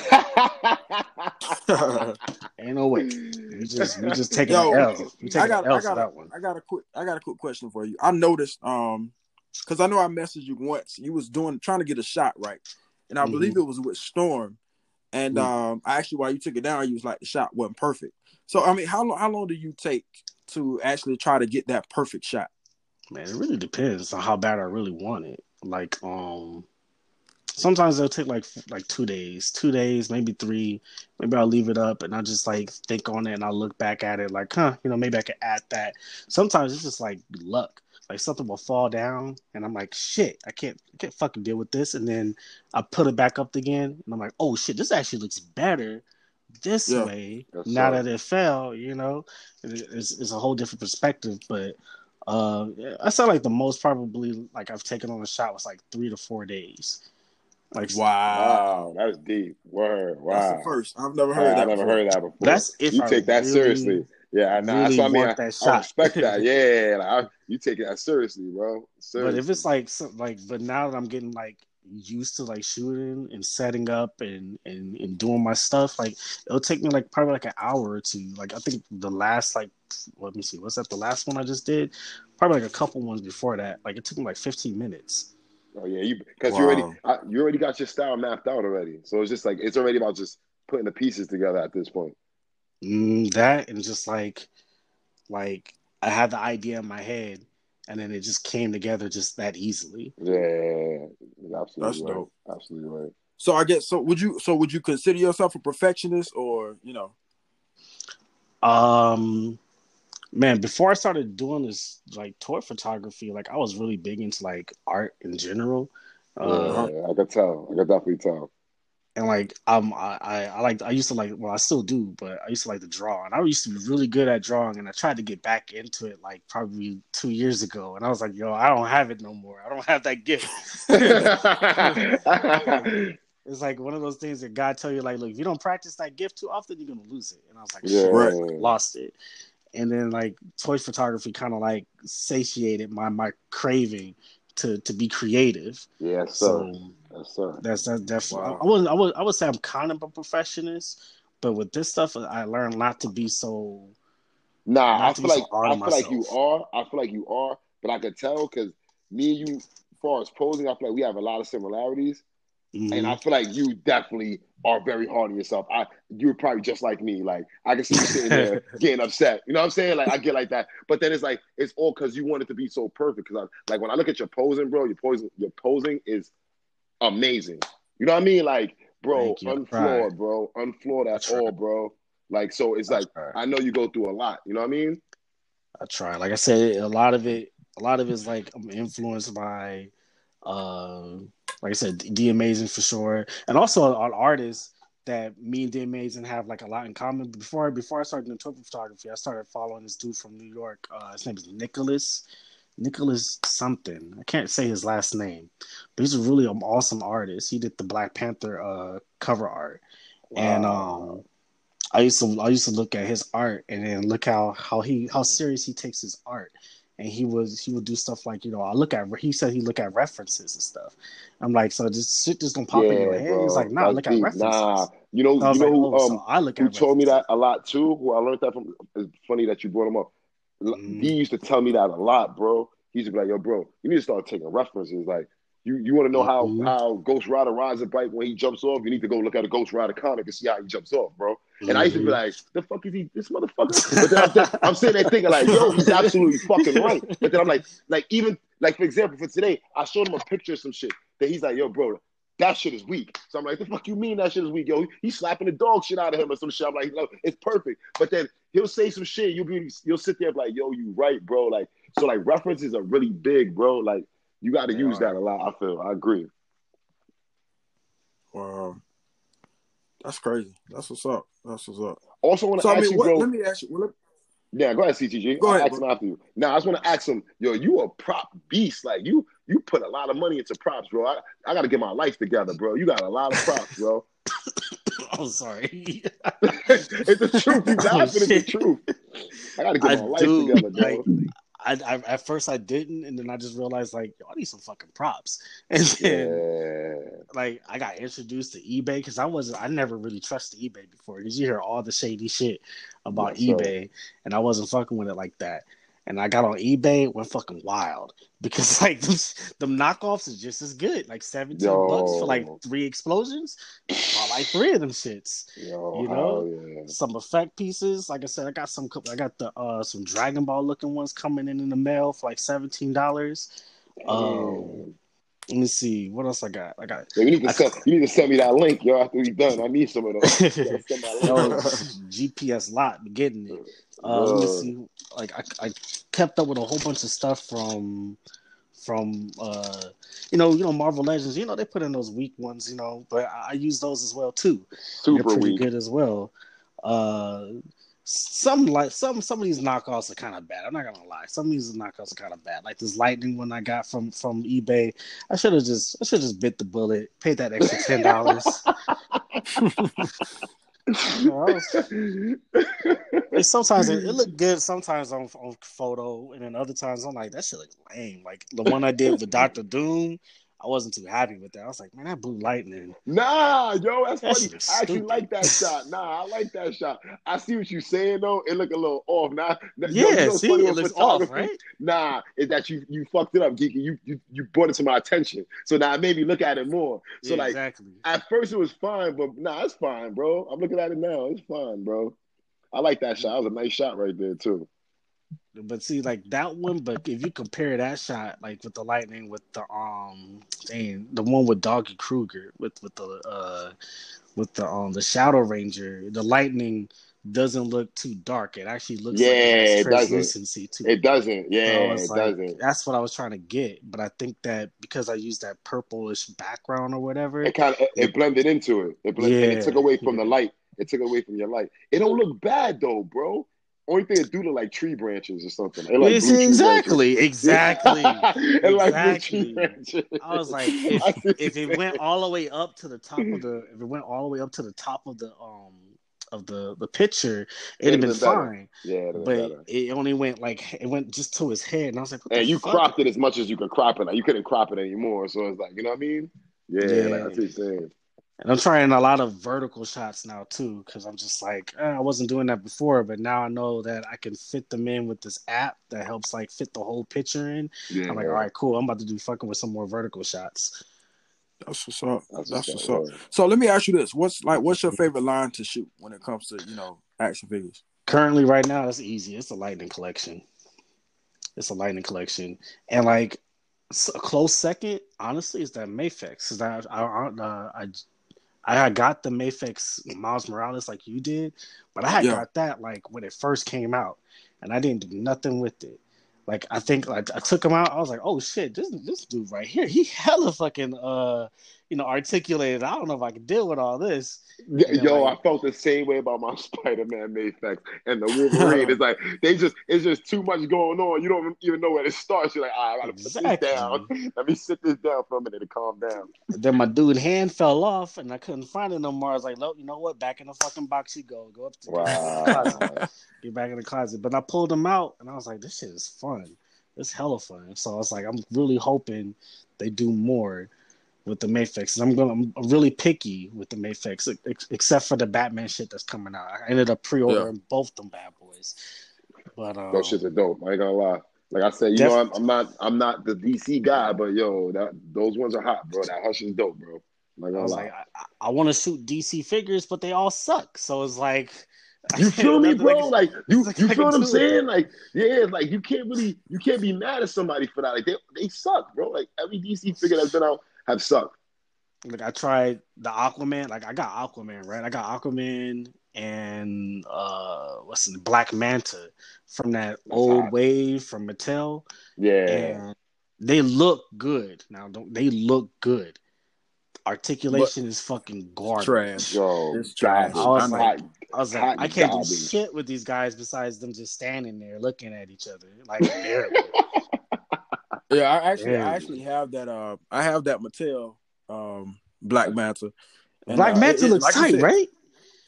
Ain't no way. We just we just taking Yo, an L. We I got, an L I for got, that a, one. I got a quick, I got a quick question for you. I noticed, um, because I know I messaged you once. You was doing trying to get a shot right, and I Mhm. believe it was with Storm. And Mhm. um, I actually, while you took it down, you was like the shot wasn't perfect. So I mean, how long, how long do you take to actually try to get that perfect shot? Man, it really depends on how bad I really want it. Like, um, sometimes it'll take like like two days, two days, maybe three. Maybe I'll leave it up and I'll just like think on it and I'll look back at it like, huh, you know, maybe I could add that. Sometimes it's just like luck. Like something will fall down and I'm like, shit, I can't, I can't fucking deal with this. And then I put it back up again and I'm like, oh shit, this actually looks better this Yeah. way now sir. that it fell. You know, it's, it's a whole different perspective, but. Uh, I said like the most probably like I've taken on a shot was like three to four days. Like Wow, that is deep. Word. Wow. That's the first. I've never heard Yeah, that. I never before. heard that before. That's if you I take that really, seriously. Yeah, I know. really That's what I mean. want I, that I respect that. Yeah, like, I, you take that seriously, bro. Seriously. But if it's like some, like, but now that I'm getting like used to like shooting and setting up and, and and doing my stuff, like it'll take me like probably like an hour or two. Like I think the last like let me see, what's that? The last one I just did, probably like a couple ones before that. Like it took me like 15 minutes. oh yeah, you because you already I, you already got your style mapped out already. So it's just like it's already about just putting the pieces together at this point. Mm, that and just like like I had the idea in my head and then it just came together just that easily. Yeah, you're absolutely That's right. dope. Absolutely right. So I guess so. Would you so would you consider yourself a perfectionist or you know? Um, man, before I started doing this like toy photography, like I was really big into like art in general. Uh, yeah, I could tell. I could definitely tell. and like um I, I I like I used to like well I still do but I used to like to draw and I used to be really good at drawing and I tried to get back into it like probably two years ago and I was like yo I don't have it no more I don't have that gift it's like one of those things that God tell you like look if you don't practice that gift too often you're gonna lose it and I was like yeah. shit, Right. lost it and then like toy photography kind of like satiated my my craving to to be creative sir. so yes, sir. that's that's definitely. Wow. I would I would I would say I'm kind of a perfectionist, but with this stuff, I learned not to be so. Nah, I feel be so like I feel like you are. I feel like you are, but I could tell because me and you, as far as posing, I feel like we have a lot of similarities, Mhm. and I feel like you definitely are very hard on yourself. I you're probably just like me. Like I can see you sitting there getting upset. You know what I'm saying? Like I get like that, but then it's like it's all because you want it to be so perfect. Because I like when I look at your posing, bro, your posing, your posing is amazing. You know what I mean? Like, bro. I unflawed, bro, unflawed at all, bro. Like, so it's like. I know you go through a lot. You know what I mean? I try. Like I said, a lot of it, a lot of it is like I'm influenced by, uh, like I said, D Amazing for sure, and also an artist that me and D Amazing have like a lot in common. Before before I started doing photography, I started following this dude from New York. Uh, his name is Nicholas. Nicholas something. I can't say his last name, but he's a really um, awesome artist. He did the Black Panther uh, cover art, and um, I used to I used to look at his art and then look how how he how serious he takes his art. And he was he would do stuff like you know I look at he said he look at references and stuff. I'm like so this shit just gonna pop in your head. bro. He's like nah look at references. Nah, you know, was you know like, who oh, um so I look who at told me that a lot too. Who I learned that from. It's funny that you brought him up. Mhm. He used to tell me that a lot, bro. He used to be like, "Yo, bro, you need to start taking references. Like, you you want to know how Mhm. how Ghost Rider rides a bike when he jumps off? You need to go look at a Ghost Rider comic and see how he jumps off, bro." And I used to be Mhm. like, "The fuck is he? This motherfucker?" But then I'm, th- I'm sitting there thinking like, "Yo, he's absolutely fucking right." But then I'm like, like even like for example, for today, I showed him a picture of some shit that he's like, "Yo, bro." That shit is weak. So I'm like, the fuck you mean that shit is weak? Yo, he's slapping the dog shit out of him or some shit. I'm like, no, it's perfect. But then he'll say some shit. You'll be, you'll sit there like, yo, you right, bro. Like, so like references are really big, bro. Like, you got to use are. that a lot. I feel. I agree. Wow, that's crazy. That's what's up. That's what's up. Also, want to So I ask mean, you, what, bro. let me ask you. Well, let, Yeah, go ahead, CTG. Go I'll ahead, ask him after you. Now, I just want to ask him, yo, you a prop beast. Like you, you put a lot of money into props, bro. I, I got to get my life together, bro. You got a lot of props, bro. I'm sorry. it's the truth. You Oh, laughing. It's the truth. I got to get I my life do, together, bro. like, I, I at first I didn't, and then I just realized like yo, I need some fucking props. And then yeah. like I got introduced to eBay because I wasn't I never really trusted eBay before because you hear all the shady shit about eBay and I wasn't fucking with it like that. And I got on eBay, went fucking wild because like them, them knockoffs is just as good, like seventeen Yo. bucks for like three explosions. I like three of them shits. Yo, You know? yeah. Some effect pieces, like I said, I got some. I got the uh some Dragon Ball looking ones coming in in the mail for like seventeen dollars. Um, let me see what else I got. I got Yo, you need to I- send you need to send me that link, yo, after we done. I need some of those. You gotta send that Yo. GPS lot getting it. Uh, let me see. Like I, I kept up with a whole bunch of stuff from from uh you know you know Marvel Legends. You know they put in those weak ones. You know, but I, I use those as well too. They're Super pretty weak. good as well. Uh, some like some some of these knockoffs are kind of bad. I'm not gonna lie. Some of these knockoffs are kind of bad. Like this lightning one I got from from eBay. I should have just I should just bit the bullet, paid that extra ten dollars. Sometimes it, it looked good. Sometimes on on photo, and then other times I'm like that shit look lame. Like the one I did with Doctor Doom, I wasn't too happy with that. I was like, man, that blue lightning. Nah, yo, that's That funny. I actually like that shot. Nah, I like that shot. I see what you're saying though. It look a little off. Nah, you Yeah, know see, funny it looks off, right? Nah, is that you you fucked it up, geeky. You you you brought it to my attention. So now it made me look at it more. So Yeah, like exactly. at first it was fine, but nah, it's fine, bro. I'm looking at it now. It's fine, bro. I like that shot. That was a nice shot right there too. But see, like that one. But if you compare that shot, like with the lightning, with the um, dang, the one with Doggie Cruger, with with the uh, with the um the Shadow Ranger, the lightning doesn't look too dark. It actually looks Yeah, like it it doesn't. translucency to It doesn't. Yeah, So it like, doesn't. That's what I was trying to get, but I think that because I used that purplish background or whatever, It kind of it blended into it. It blended, and it took away from yeah. the light. It took away from your light. It don't look bad though, bro. Only thing it do look like tree branches or something. It like exactly, exactly. it like Exactly. I was like, if, I if it went all the way up to the top of the, if it went all the way up to the top of the um of the the picture, it'd have been It'd been better. fine. yeah, But better. it only went like it went just to his head, and I was like, And you fuck? cropped it as much as you could crop it. Like, you couldn't crop it anymore. So it's like, you know what I mean? Yeah, Yeah. like I see what you're saying. And I'm trying a lot of vertical shots now too, because I'm just like, eh, I wasn't doing that before, but now I know that I can fit them in with this app that helps like fit the whole picture in. Yeah. I'm like, all right, cool. I'm about to do fucking with some more vertical shots. That's what's up. That's That's what's what's up, up. So let me ask you this: What's like, what's your favorite line to shoot when it comes to you know action figures? Currently, right now, it's easy. It's a lightning collection. It's a lightning collection, and like s- a close second, honestly, is that Mafex. Because I, I, I, uh, I, I had got the Mafex Miles Morales like you did, but I had Yeah. got that like when it first came out, and I didn't do nothing with it. Like I think like I took him out. I was like, oh shit, this this dude right here, he hella fucking uh, you know, articulated. I don't know if I can deal with all this. Yeah, And then, Yo, like- I felt the same way about my Spider-Man Mafex and the Wolverine. it's like they just it's just too much going on. You don't even know where to start. You're like, all right, I gotta put Exactly. this down. Let me sit this down for a minute to calm down. then my dude hand fell off and I couldn't find it no more. I was like, look, you know what? Back in the fucking box you go. Go up to Wow. get back in the closet. But I pulled him out and I was like, this shit is fun. It's hella fun. So I was like, I'm really hoping they do more with the Mafex. I'm going I'm really picky with the Mafex, ex- except for the Batman shit that's coming out. I ended up pre-ordering both them bad boys. But um, Those shits are dope. I ain't gonna lie. Like I said, you Def- know, I'm, I'm not I'm not the DC guy, but yo, that those ones are hot, bro. That hush is dope, bro. Not I gonna was lie. like, I, I want to shoot DC figures, but they all suck. So it's like, You feel me, bro? can- Like you, Like, you feel what I'm it. saying? Like, yeah, like you can't really, you can't be mad at somebody for that. Like they, they suck, bro. Like every DC figure that's been out have sucked. like I tried the Aquaman. Like I got Aquaman, right? I got Aquaman and uh what's the Black Manta from that old hot. wave from Mattel, Yeah, and they look good. Now, don't they look good? Articulation is fucking garbage. Trash. yo, It's trash. garbage. I was I'm like- hot. I was like, I can't do shit with these guys besides them just standing there looking at each other, like barely. Yeah, I actually, Yeah. I actually have that. Uh, I have that Mattel um Black Manta. And, Black uh, Manta it- looks like tight, said, right?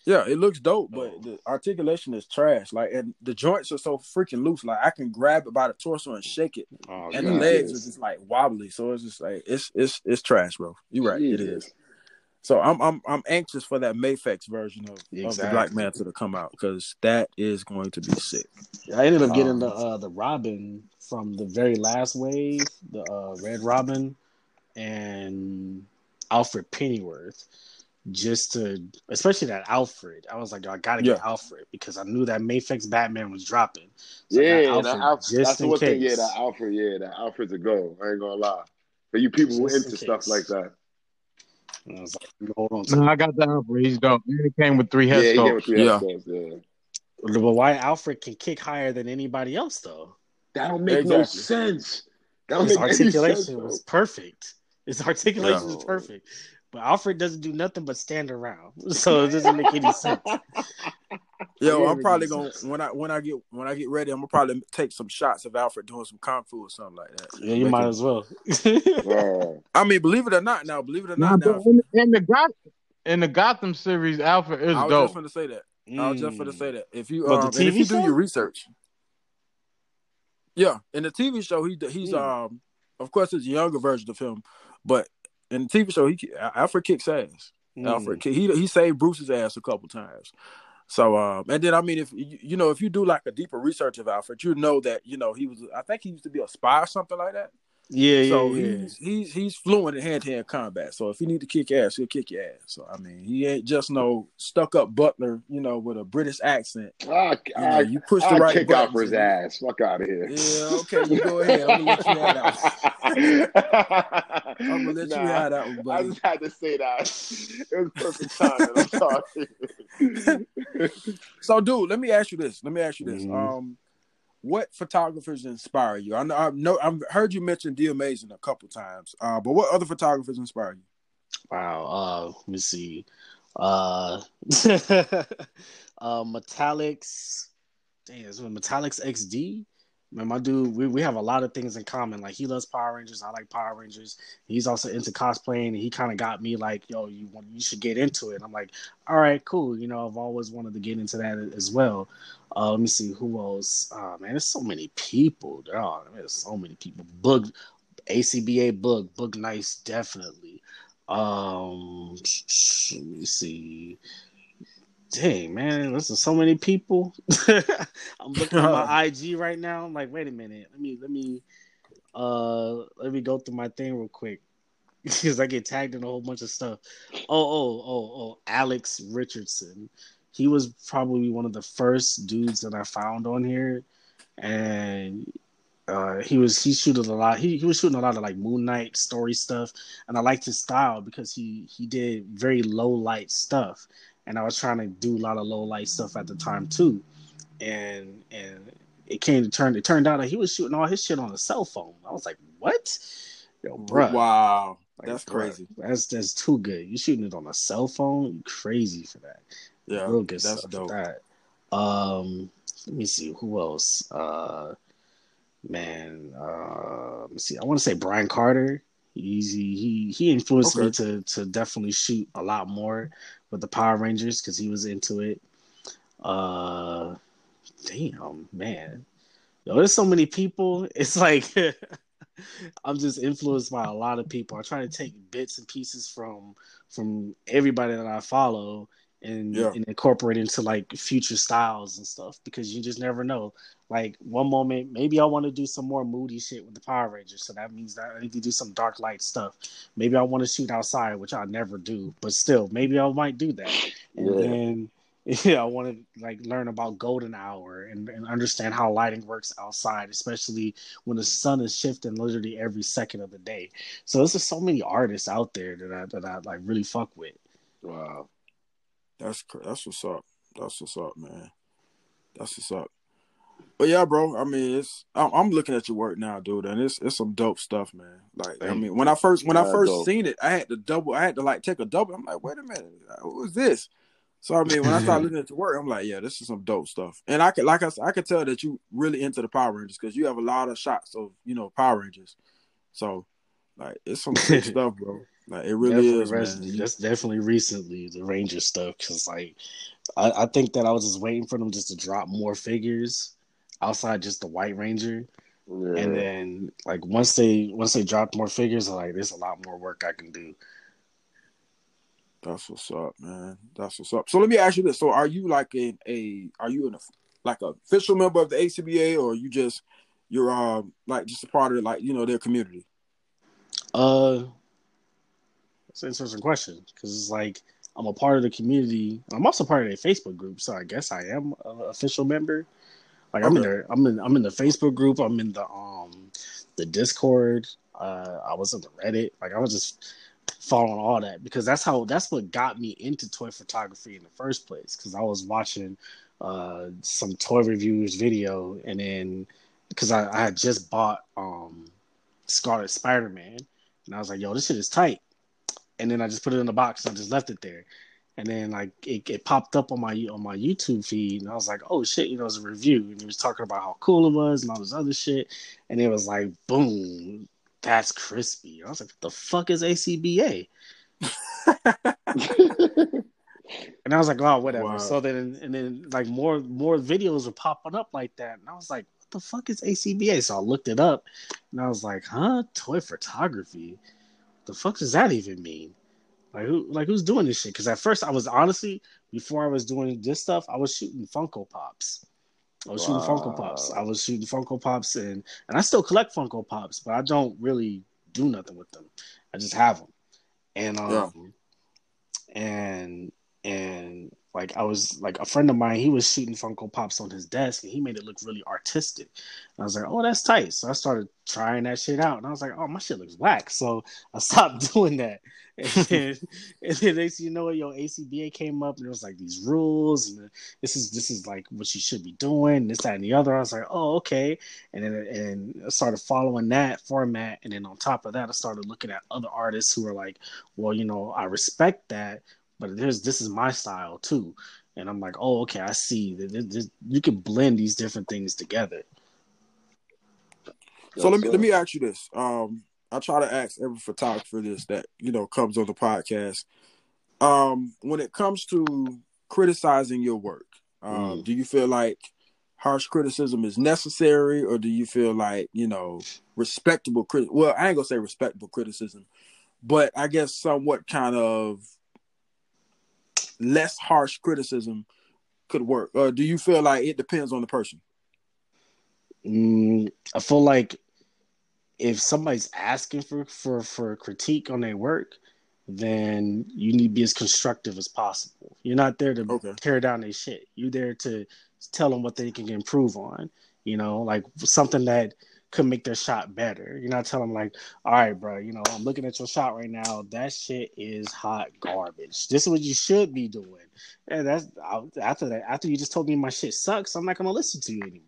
Yeah, it looks dope, but Oh. the articulation is trash. Like, and the joints are so freaking loose. Like, I can grab it by the torso and shake it, Oh, and the legs are just like wobbly. So it's just like it's it's it's trash, bro. You're right, it is. So I'm I'm I'm anxious for that Mafex version of, of the Black Manta to come out because that is going to be sick. I ended up getting Um, the uh, the Robin from the very last wave, the uh, Red Robin, and Alfred Pennyworth, just to especially that Alfred. I was like, I gotta get Yeah. Alfred because I knew that Mafex Batman was dropping. So I got Yeah, that Alfred Alfred, just that's in one thing. case. Yeah, that Alfred. Yeah, that Alfred's a go. I ain't gonna lie. For you people who Just in into stuff like that. And I was like, hold on. No, I got the Alfred. He's dope. And He came with three Yeah, head he gave it sculpts. three Yeah. head sculpts, yeah. But why Alfred can kick higher than anybody else though? That don't make no sense. That His make any sense, articulation was perfect. His articulation was perfect. But Alfred doesn't do nothing but stand around. So it doesn't make any sense. Yo, Yeah, I'm probably makes gonna when I when I get when I get ready, I'm gonna probably take some shots of Alfred doing some kung fu or something like that. Yeah, you Make might it- as well. Yeah. I mean, believe it or not, now believe it or not, but now in, in the Goth, in the Gotham series, Alfred is I was dope. just gonna say that. I was just gonna Mm. say that. If you But the um, and if TV you do your research, yeah, in the TV show, he he's Mm. um, of course, it's a younger version of him, but in the TV show, he Alfred kicks ass. Mm. Alfred, he he saved Bruce's ass a couple times. So um, and then I mean, if you know, if you do like a deeper research of Alfred, you know that you know he was. I think he used to be a spy or something like that. Yeah, So yeah, yeah. he's he's he's fluent in hand to hand combat. So if he need to kick ass, he'll kick your ass. So I mean, he ain't just no stuck up butler, you know, with a British accent. I, You, know, I, you push the I'll right kick out for his and- ass. Fuck out of here. Yeah, okay, you go ahead. I'm gonna let you have that. One. I'm gonna let you Nah, have that one, I just had to say that. It was perfect timing. I'm sorry. So, dude, let me ask you this. Let me ask you this. Mhm. Um, what photographers inspire you? I know, I know, I've heard you mention D Amazing a couple times. Uh, but what other photographers inspire you? Wow. Uh, let me see. Uh, uh, Metallics. Damn, it's with Metallics XD. Man, my dude, we, we have a lot of things in common. Like he loves Power Rangers. I like Power Rangers. He's also into cosplaying, and he kind of got me like, yo, you you should get into it. And I'm like, all right, cool. You know, I've always wanted to get into that as well. Uh, let me see who else. Oh man, there's so many people. Oh, there's so many people. Book, ACBA book, book nice, definitely. Um, let me see. Dang man, listen, so many people. I'm looking at my IG right now. I'm like, wait a minute. Let me let me uh let me go through my thing real quick because I get tagged in a whole bunch of stuff. Oh oh oh oh, Alex Richardson. He was probably one of the first dudes that I found on here, and uh, he was he shooted a lot. He, he was shooting a lot of like Moon Knight story stuff, and I liked his style because he he did very low light stuff, and I was trying to do a lot of low light stuff at the time too, and and it came to turn. It turned out that he was shooting all his shit on a cell phone. I was like, what? Yo, bruh. Wow, Like, that's bruh, crazy. That's that's too good. You shooting it on a cell phone? You crazy for that? Yeah, Real good that's stuff dope. that. Um, let me see who else. Uh, man, uh, let me see. I want to say Brian Carter. He's, he he he influenced me to to definitely shoot a lot more with the Power Rangers because he was into it. Uh, damn man, yo, there's so many people. It's like I'm just influenced by a lot of people. I try to take bits and pieces from from everybody that I follow and, Yeah. and incorporate into like future styles and stuff because you just never know. Like one moment, maybe I want to do some more moody shit with the Power Rangers, so that means that I need to do some dark light stuff. Maybe I want to shoot outside, which I never do, but still, maybe I might do that. And Yeah. then yeah, I want to like learn about golden hour and, and understand how lighting works outside, especially when the sun is shifting literally every second of the day. So there's just so many artists out there that I that I like really fuck with. Wow. That's that's what's up. That's what's up, man. That's what's up. But yeah, bro. I mean, it's I'm, I'm looking at your work now, dude, and it's it's some dope stuff, man. Like, I mean, when I first when I first dope. seen it, I had to double. I had to like take a double. I'm like, wait a minute, who is this? So I mean, when I started looking at your work, I'm like, yeah, this is some dope stuff. And I could, like I said, I could tell that you really into the Power Rangers because you have a lot of shots of you know Power Rangers. So, like, it's some good stuff, bro. Like, it really definitely is, man. That's definitely recently the Ranger stuff because like I, I think that I was just waiting for them just to drop more figures outside just the White Ranger, Yeah. and then like once they once they dropped more figures, like there's a lot more work I can do. That's what's up, man. That's what's up. So let me ask you this: So, are you like a, a are you in a like a official member of the ACBA, or you just you're um like just a part of like you know their community? Uh, that's an interesting question because it's like I'm a part of the community. I'm also part of their Facebook group, so I guess I am an official member. Like I'm in there. I'm in. I'm in the Facebook group. I'm in the um the Discord. Uh, I was in the Reddit. Like I was just following all that because that's how that's what got me into toy photography in the first place. Because I was watching uh some toy reviewers video, and then because I, I had just bought um Scarlet Spider Man, and I was like, "Yo, this shit is tight." And then I just put it in the box and I just left it there. And then like it, it popped up on my on my YouTube feed, and I was like, "Oh shit!" You know, it was a review, and he was talking about how cool it was and all this other shit. And it was like, "Boom, that's crispy." I was like, "What the fuck is ACBA?" And I was like, "Oh, whatever." Wow. So then, and then like more more videos were popping up like that, and I was like, "What the fuck is ACBA?" So I looked it up, and I was like, "Huh? Toy photography? The fuck does that even mean?" Like who like who's doing this shit? Because at first I was honestly before I was doing this stuff, I was shooting Funko Pops. I was shooting Funko Pops. I was shooting Funko Pops, and and I still collect Funko Pops, but I don't really do nothing with them. I just have them, and um, yeah. and and like I was like a friend of mine, he was shooting Funko Pops on his desk, and he made it look really artistic. And I was like, "Oh, that's tight." So I started trying that shit out, and I was like, "Oh, my shit looks whack." So I stopped doing that. And then, and then you know, your ACBA came up, and it was like these rules, and this is this is like what you should be doing, this that and the other. I was like, "Oh, okay." And then and I started following that format, and then on top of that, I started looking at other artists who were like, "Well, you know, I respect that." But there's this is my style too. And I'm like, oh, okay, I see that you can blend these different things together. So let me let me ask you this. Um, I try to ask every photographer this that you know comes on the podcast. Um, when it comes to criticizing your work, um, mm. do you feel like harsh criticism is necessary, or do you feel like you know respectable crit? Well, I ain't gonna say respectable criticism, but I guess somewhat kind of less harsh criticism could work? Or do you feel like it depends on the person? Mm, I feel like if somebody's asking for, for, for critique on their work, then you need to be as constructive as possible. You're not there to okay. tear down their shit. You're there to tell them what they can improve on. You know, like something that could make their shot better. You're not telling them like, all right, bro, you know, I'm looking at your shot right now. That shit is hot garbage. This is what you should be doing. And that's after that. After you just told me my shit sucks, I'm not gonna listen to you anymore.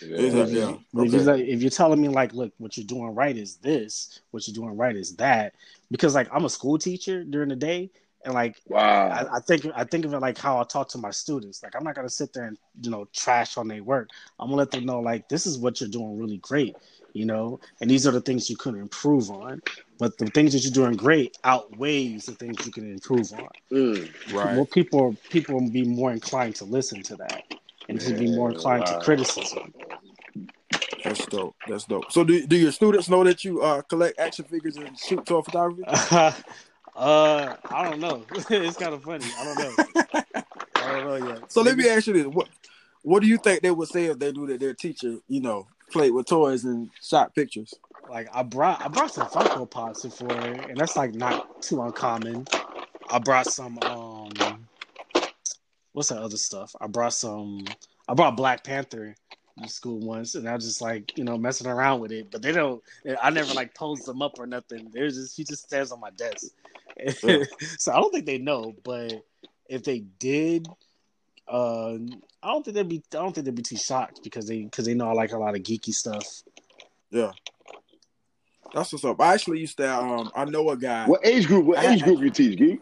Yeah, yeah. If, you're, if, you're, telling me like, look, what you're doing right is this, what you're doing right is that, because like I'm a school teacher during the day, and like, wow, I, I, think I think of it like how I talk to my students. Like, I'm not gonna sit there and you know trash on their work. I'm gonna let them know like this is what you're doing really great, you know, and these are the things you could improve on. But the things that you're doing great outweighs the things you can improve on. Mm, right. More people people will be more inclined to listen to that and yeah, to be more inclined wow. to criticism. That's dope. That's dope. So, do, do your students know that you uh, collect action figures and shoot toy photography? Uh, I don't know. it's kind of funny. I don't know. I don't know yet. So let me ask you this: what What do you think they would say if they knew that their teacher, you know, played with toys and shot pictures? Like I brought, I brought some Funko Pops before, and that's like not too uncommon. I brought some. um What's that other stuff? I brought some. I brought Black Panther in school once, and I was just like, you know, messing around with it. But they don't. I never like posed them up or nothing. There's just he just stands on my desk. Yeah. so I don't think they know. But if they did, uh, I don't think they'd be. I don't think they'd be too shocked because they because they know I like a lot of geeky stuff. Yeah. That's what's up. I actually used to. Um, I know a guy. What age group? What age group you teach, geek?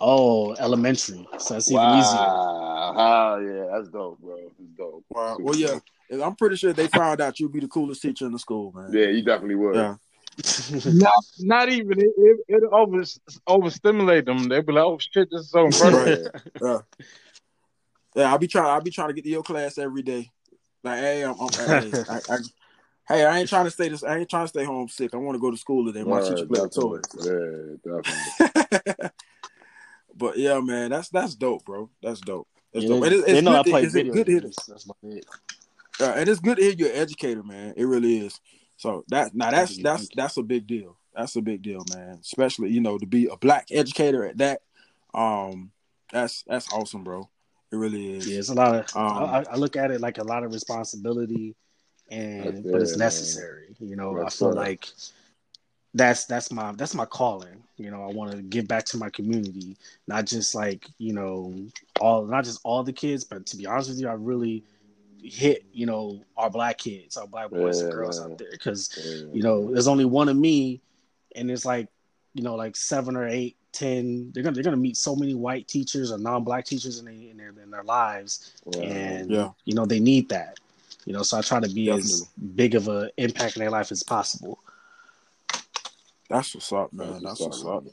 Oh, elementary. So that's wow. even easier. Oh yeah, that's dope, bro. That's dope. Wow. Well, yeah. I'm pretty sure they found out you'd be the coolest teacher in the school, man. Yeah, you definitely would. Yeah. not, not even it. It, it over overstimulate them. They'd be like, "Oh shit, this is so incredible." yeah. yeah, I'll be trying. I'll be trying to get to your class every day. Like, hey, I'm, I'm hey, I, I, hey, I ain't trying to stay this. I ain't trying to stay home sick. I want to go to school today. My teacher play toys. Yeah, definitely. but yeah, man, that's that's dope, bro. That's dope. That's yeah, dope. They, it's, it's know good, I play video. Good hitters. That's about it. Uh, and it's good to hear you're an educator, man. It really is. So that now that's that's that's a big deal. That's a big deal, man. Especially you know to be a black educator at that. Um, that's that's awesome, bro. It really is. Yeah, it's a lot of. Um, I, I, look at it like a lot of responsibility, and but it's necessary. Man. You know, that's I feel like that's that's my that's my calling. You know, I want to give back to my community, not just like you know all not just all the kids, but to be honest with you, I really hit you know our black kids, our black boys yeah, and girls out there because yeah. you know there's only one of me, and it's like you know like seven or eight, ten. They're gonna they're gonna meet so many white teachers or non-black teachers in, their in their in their lives, yeah. and yeah. you know they need that. You know, so I try to be Definitely. as big of an impact in their life as possible. That's what's up, man. That's, what's, up.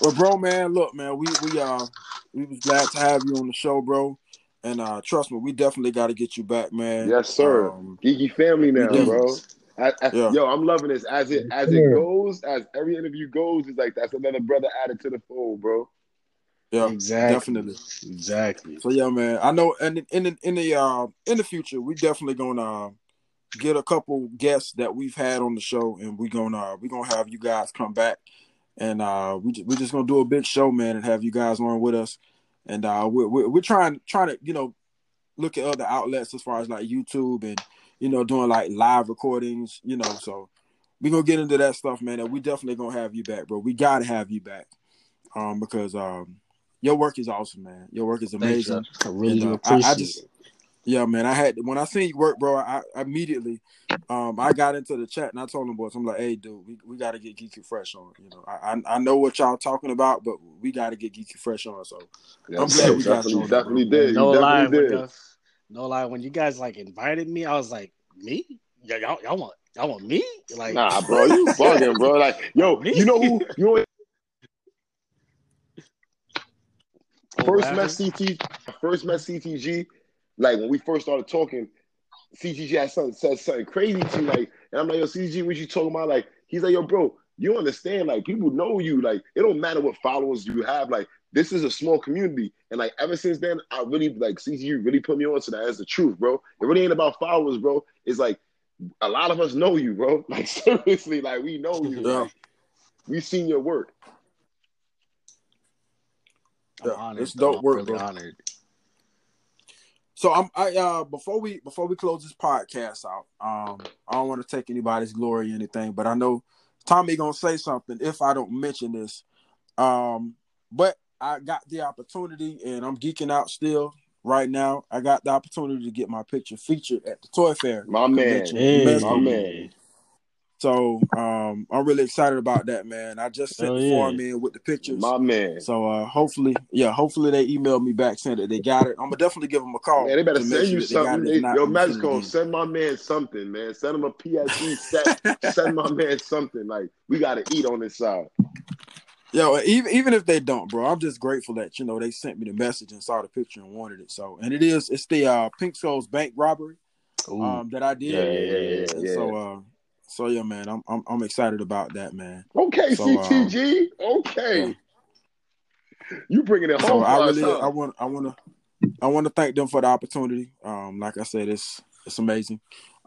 Well, bro, man, look, man, we we uh we was glad to have you on the show, bro. And uh, trust me, we definitely got to get you back, man. Yes, sir. Um, Geeky family now, bro. I, I, yeah. Yo, I'm loving this. As it as it goes, as every interview goes, it's like that's another brother added to the fold, bro. Yeah, exactly. definitely. Exactly. So yeah, man. I know, and in the in the uh in the future, we definitely gonna uh, get a couple guests that we've had on the show, and we gonna uh, we gonna have you guys come back, and uh, we we just gonna do a big show, man, and have you guys on with us, and uh, we're we're, we're trying trying to you know look at other outlets as far as like YouTube and you know doing like live recordings, you know. So we're gonna get into that stuff, man, and we definitely gonna have you back, bro. We gotta have you back, um, because um your work is awesome, man. Your work is amazing. I really And, uh, appreciate I, I just, yeah, man. I had when I seen you work, bro. I, I immediately, um, I got into the chat and I told them boys, I'm like, hey, dude, we, we got to get Geeky Fresh on. You know, I, I I know what y'all talking about, but we got to get Geeky Fresh on. So Yeah, I'm glad we got definitely, you on, definitely bro. did. no lie, when did. no lie. When you guys like invited me, I was like, me? Yeah, y'all, y'all want y'all want me? Like, Nah, bro, you bugging, bro. Like, yo, Me? you know who? You know, first what met? CT, first met CTG. Like when we first started talking, CTG had something said something crazy to me. Like, and I'm like, yo, CTG, what you talking about? Like, he's like, yo, bro, you understand? Like, people know you. Like, it don't matter what followers you have. Like, this is a small community, and like ever since then, I really like CTG really put me on to that. That's the truth, bro. It really ain't about followers, bro. It's like a lot of us know you, bro. Like seriously, like we know you. Yeah. Like, we seen your work. I'm Yeah, honored. it's dope I'm work, really bro. honored. So I'm I uh before we before we close this podcast out, um, I don't want to take anybody's glory or anything, but I know Tommy gonna say something if I don't mention this. Um, but I got the opportunity and I'm geeking out still right now. I got the opportunity to get my picture featured at the Toy Fair. My man. Hey. My man. So um I'm really excited about that, man. I just sent Hell the yeah. form in with the pictures. My man. So uh hopefully, yeah, hopefully they emailed me back saying that they got it. I'm gonna definitely give them a call. Man, they better send you that they got something. They, yo, I'm send it Mexico, again. send my man something, man. Send him a PSE set. send my man something. Like, we got to eat on this side. Yo, even even if they don't, bro, I'm just grateful that you know they sent me the message and saw the picture and wanted it. So, and it is it's the uh, Pink Souls bank robbery um, that I did. Yeah, yeah, yeah, And yeah. So, uh, so yeah, man, I'm I'm, I'm excited about that, man. Okay, So, um, CTG. Okay. You bringing it So home I us, really? I want I want to I want to thank them for the opportunity. Um, like I said, it's it's amazing.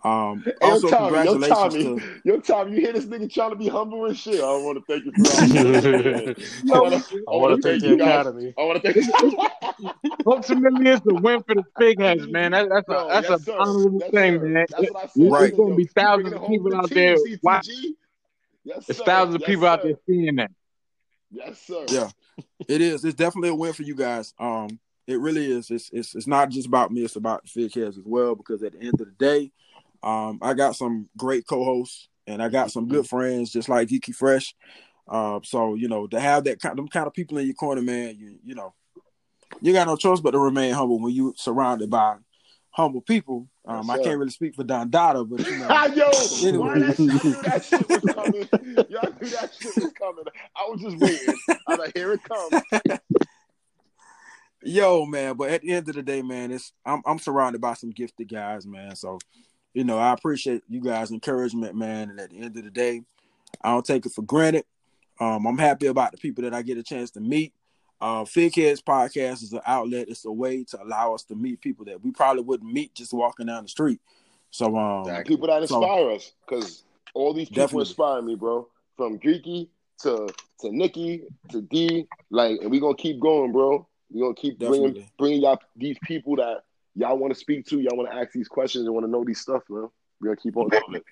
Um, Hey, also, yo, Tommy, yo, Tommy, to yo, Tommy, you hear this nigga trying to be humble and shit? I want to thank you for that. I want to I want to thank the you guys. academy. I want to thank you. Ultimately, it's a win for the big heads, man. That, that's No, a that's yes, a sir. honorable Yes, thing, sir. man. That's what I said. There's Right. gonna be thousands of people out there. watching. Why? Yes, There's sir. thousands of Yes, people out there seeing that. Yes, sir. Yeah. it is. It's definitely a win for you guys. Um, it really is. It's it's it's not just about me. It's about the Fig Heads as well. Because at the end of the day, um, I got some great co-hosts and I got some good friends, just like Geeky Fresh. Uh, so you know to have that kind, them kind of people in your corner, man. You you know, you got no choice but to remain humble when you surrounded by humble people. Um, I can't really speak for Don Dada, but you know, Yo, Anyway. that, I that shit was coming. Y'all knew that shit was coming. I was just waiting. I like, here it comes. Yo, man, but at the end of the day, man, it's I'm I'm surrounded by some gifted guys, man. So, you know, I appreciate you guys' encouragement, man. And at the end of the day, I don't take it for granted. Um, I'm happy about the people that I get a chance to meet. Uh, Fig Heads podcast is an outlet. It's a way to allow us to meet people that we probably wouldn't meet just walking down the street. So, um, Exactly. People that So- inspire us, because all these people Definitely. inspire me, bro. From Geeky to to Nikki to D, like, and we gonna keep going, bro. We gonna keep bringing Definitely. bringing y'all these people that y'all want to speak to, y'all want to ask these questions and want to know these stuff, man. We're gonna keep on doing it.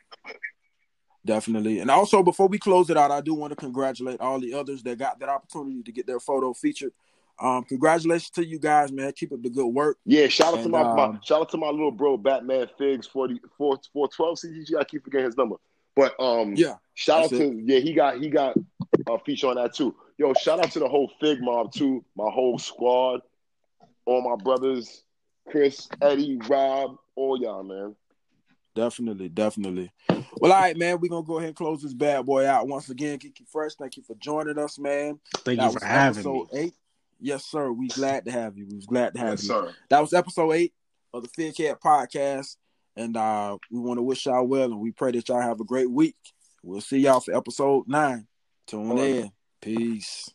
Definitely. And also, before we close it out, I do want to congratulate all the others that got that opportunity to get their photo featured. Um, congratulations to you guys, man. Keep up the good work. Yeah, shout out to And, my, my um, shout out to my little bro Batman Figs 40 4 412 CGG. I keep forgetting his number. But um Yeah. shout out that's to yeah, he got he got a feature on that too. Yo, shout out to the whole Fig mob too, my whole squad, all my brothers, Chris, Eddie, Rob, all y'all, man. Definitely, definitely. Well, all right, man. We're gonna go ahead and close this bad boy out. Once again, Geeky Fresh, thank you for joining us, man. Thank that you for having me. Eight. Yes, sir. We glad to have you. We glad to have yes, you. Sir. That was episode eight of the Fig Head Podcast. And uh, we want to wish y'all well and we pray that y'all have a great week. We'll see y'all for episode nine. Tune right. in. Peace.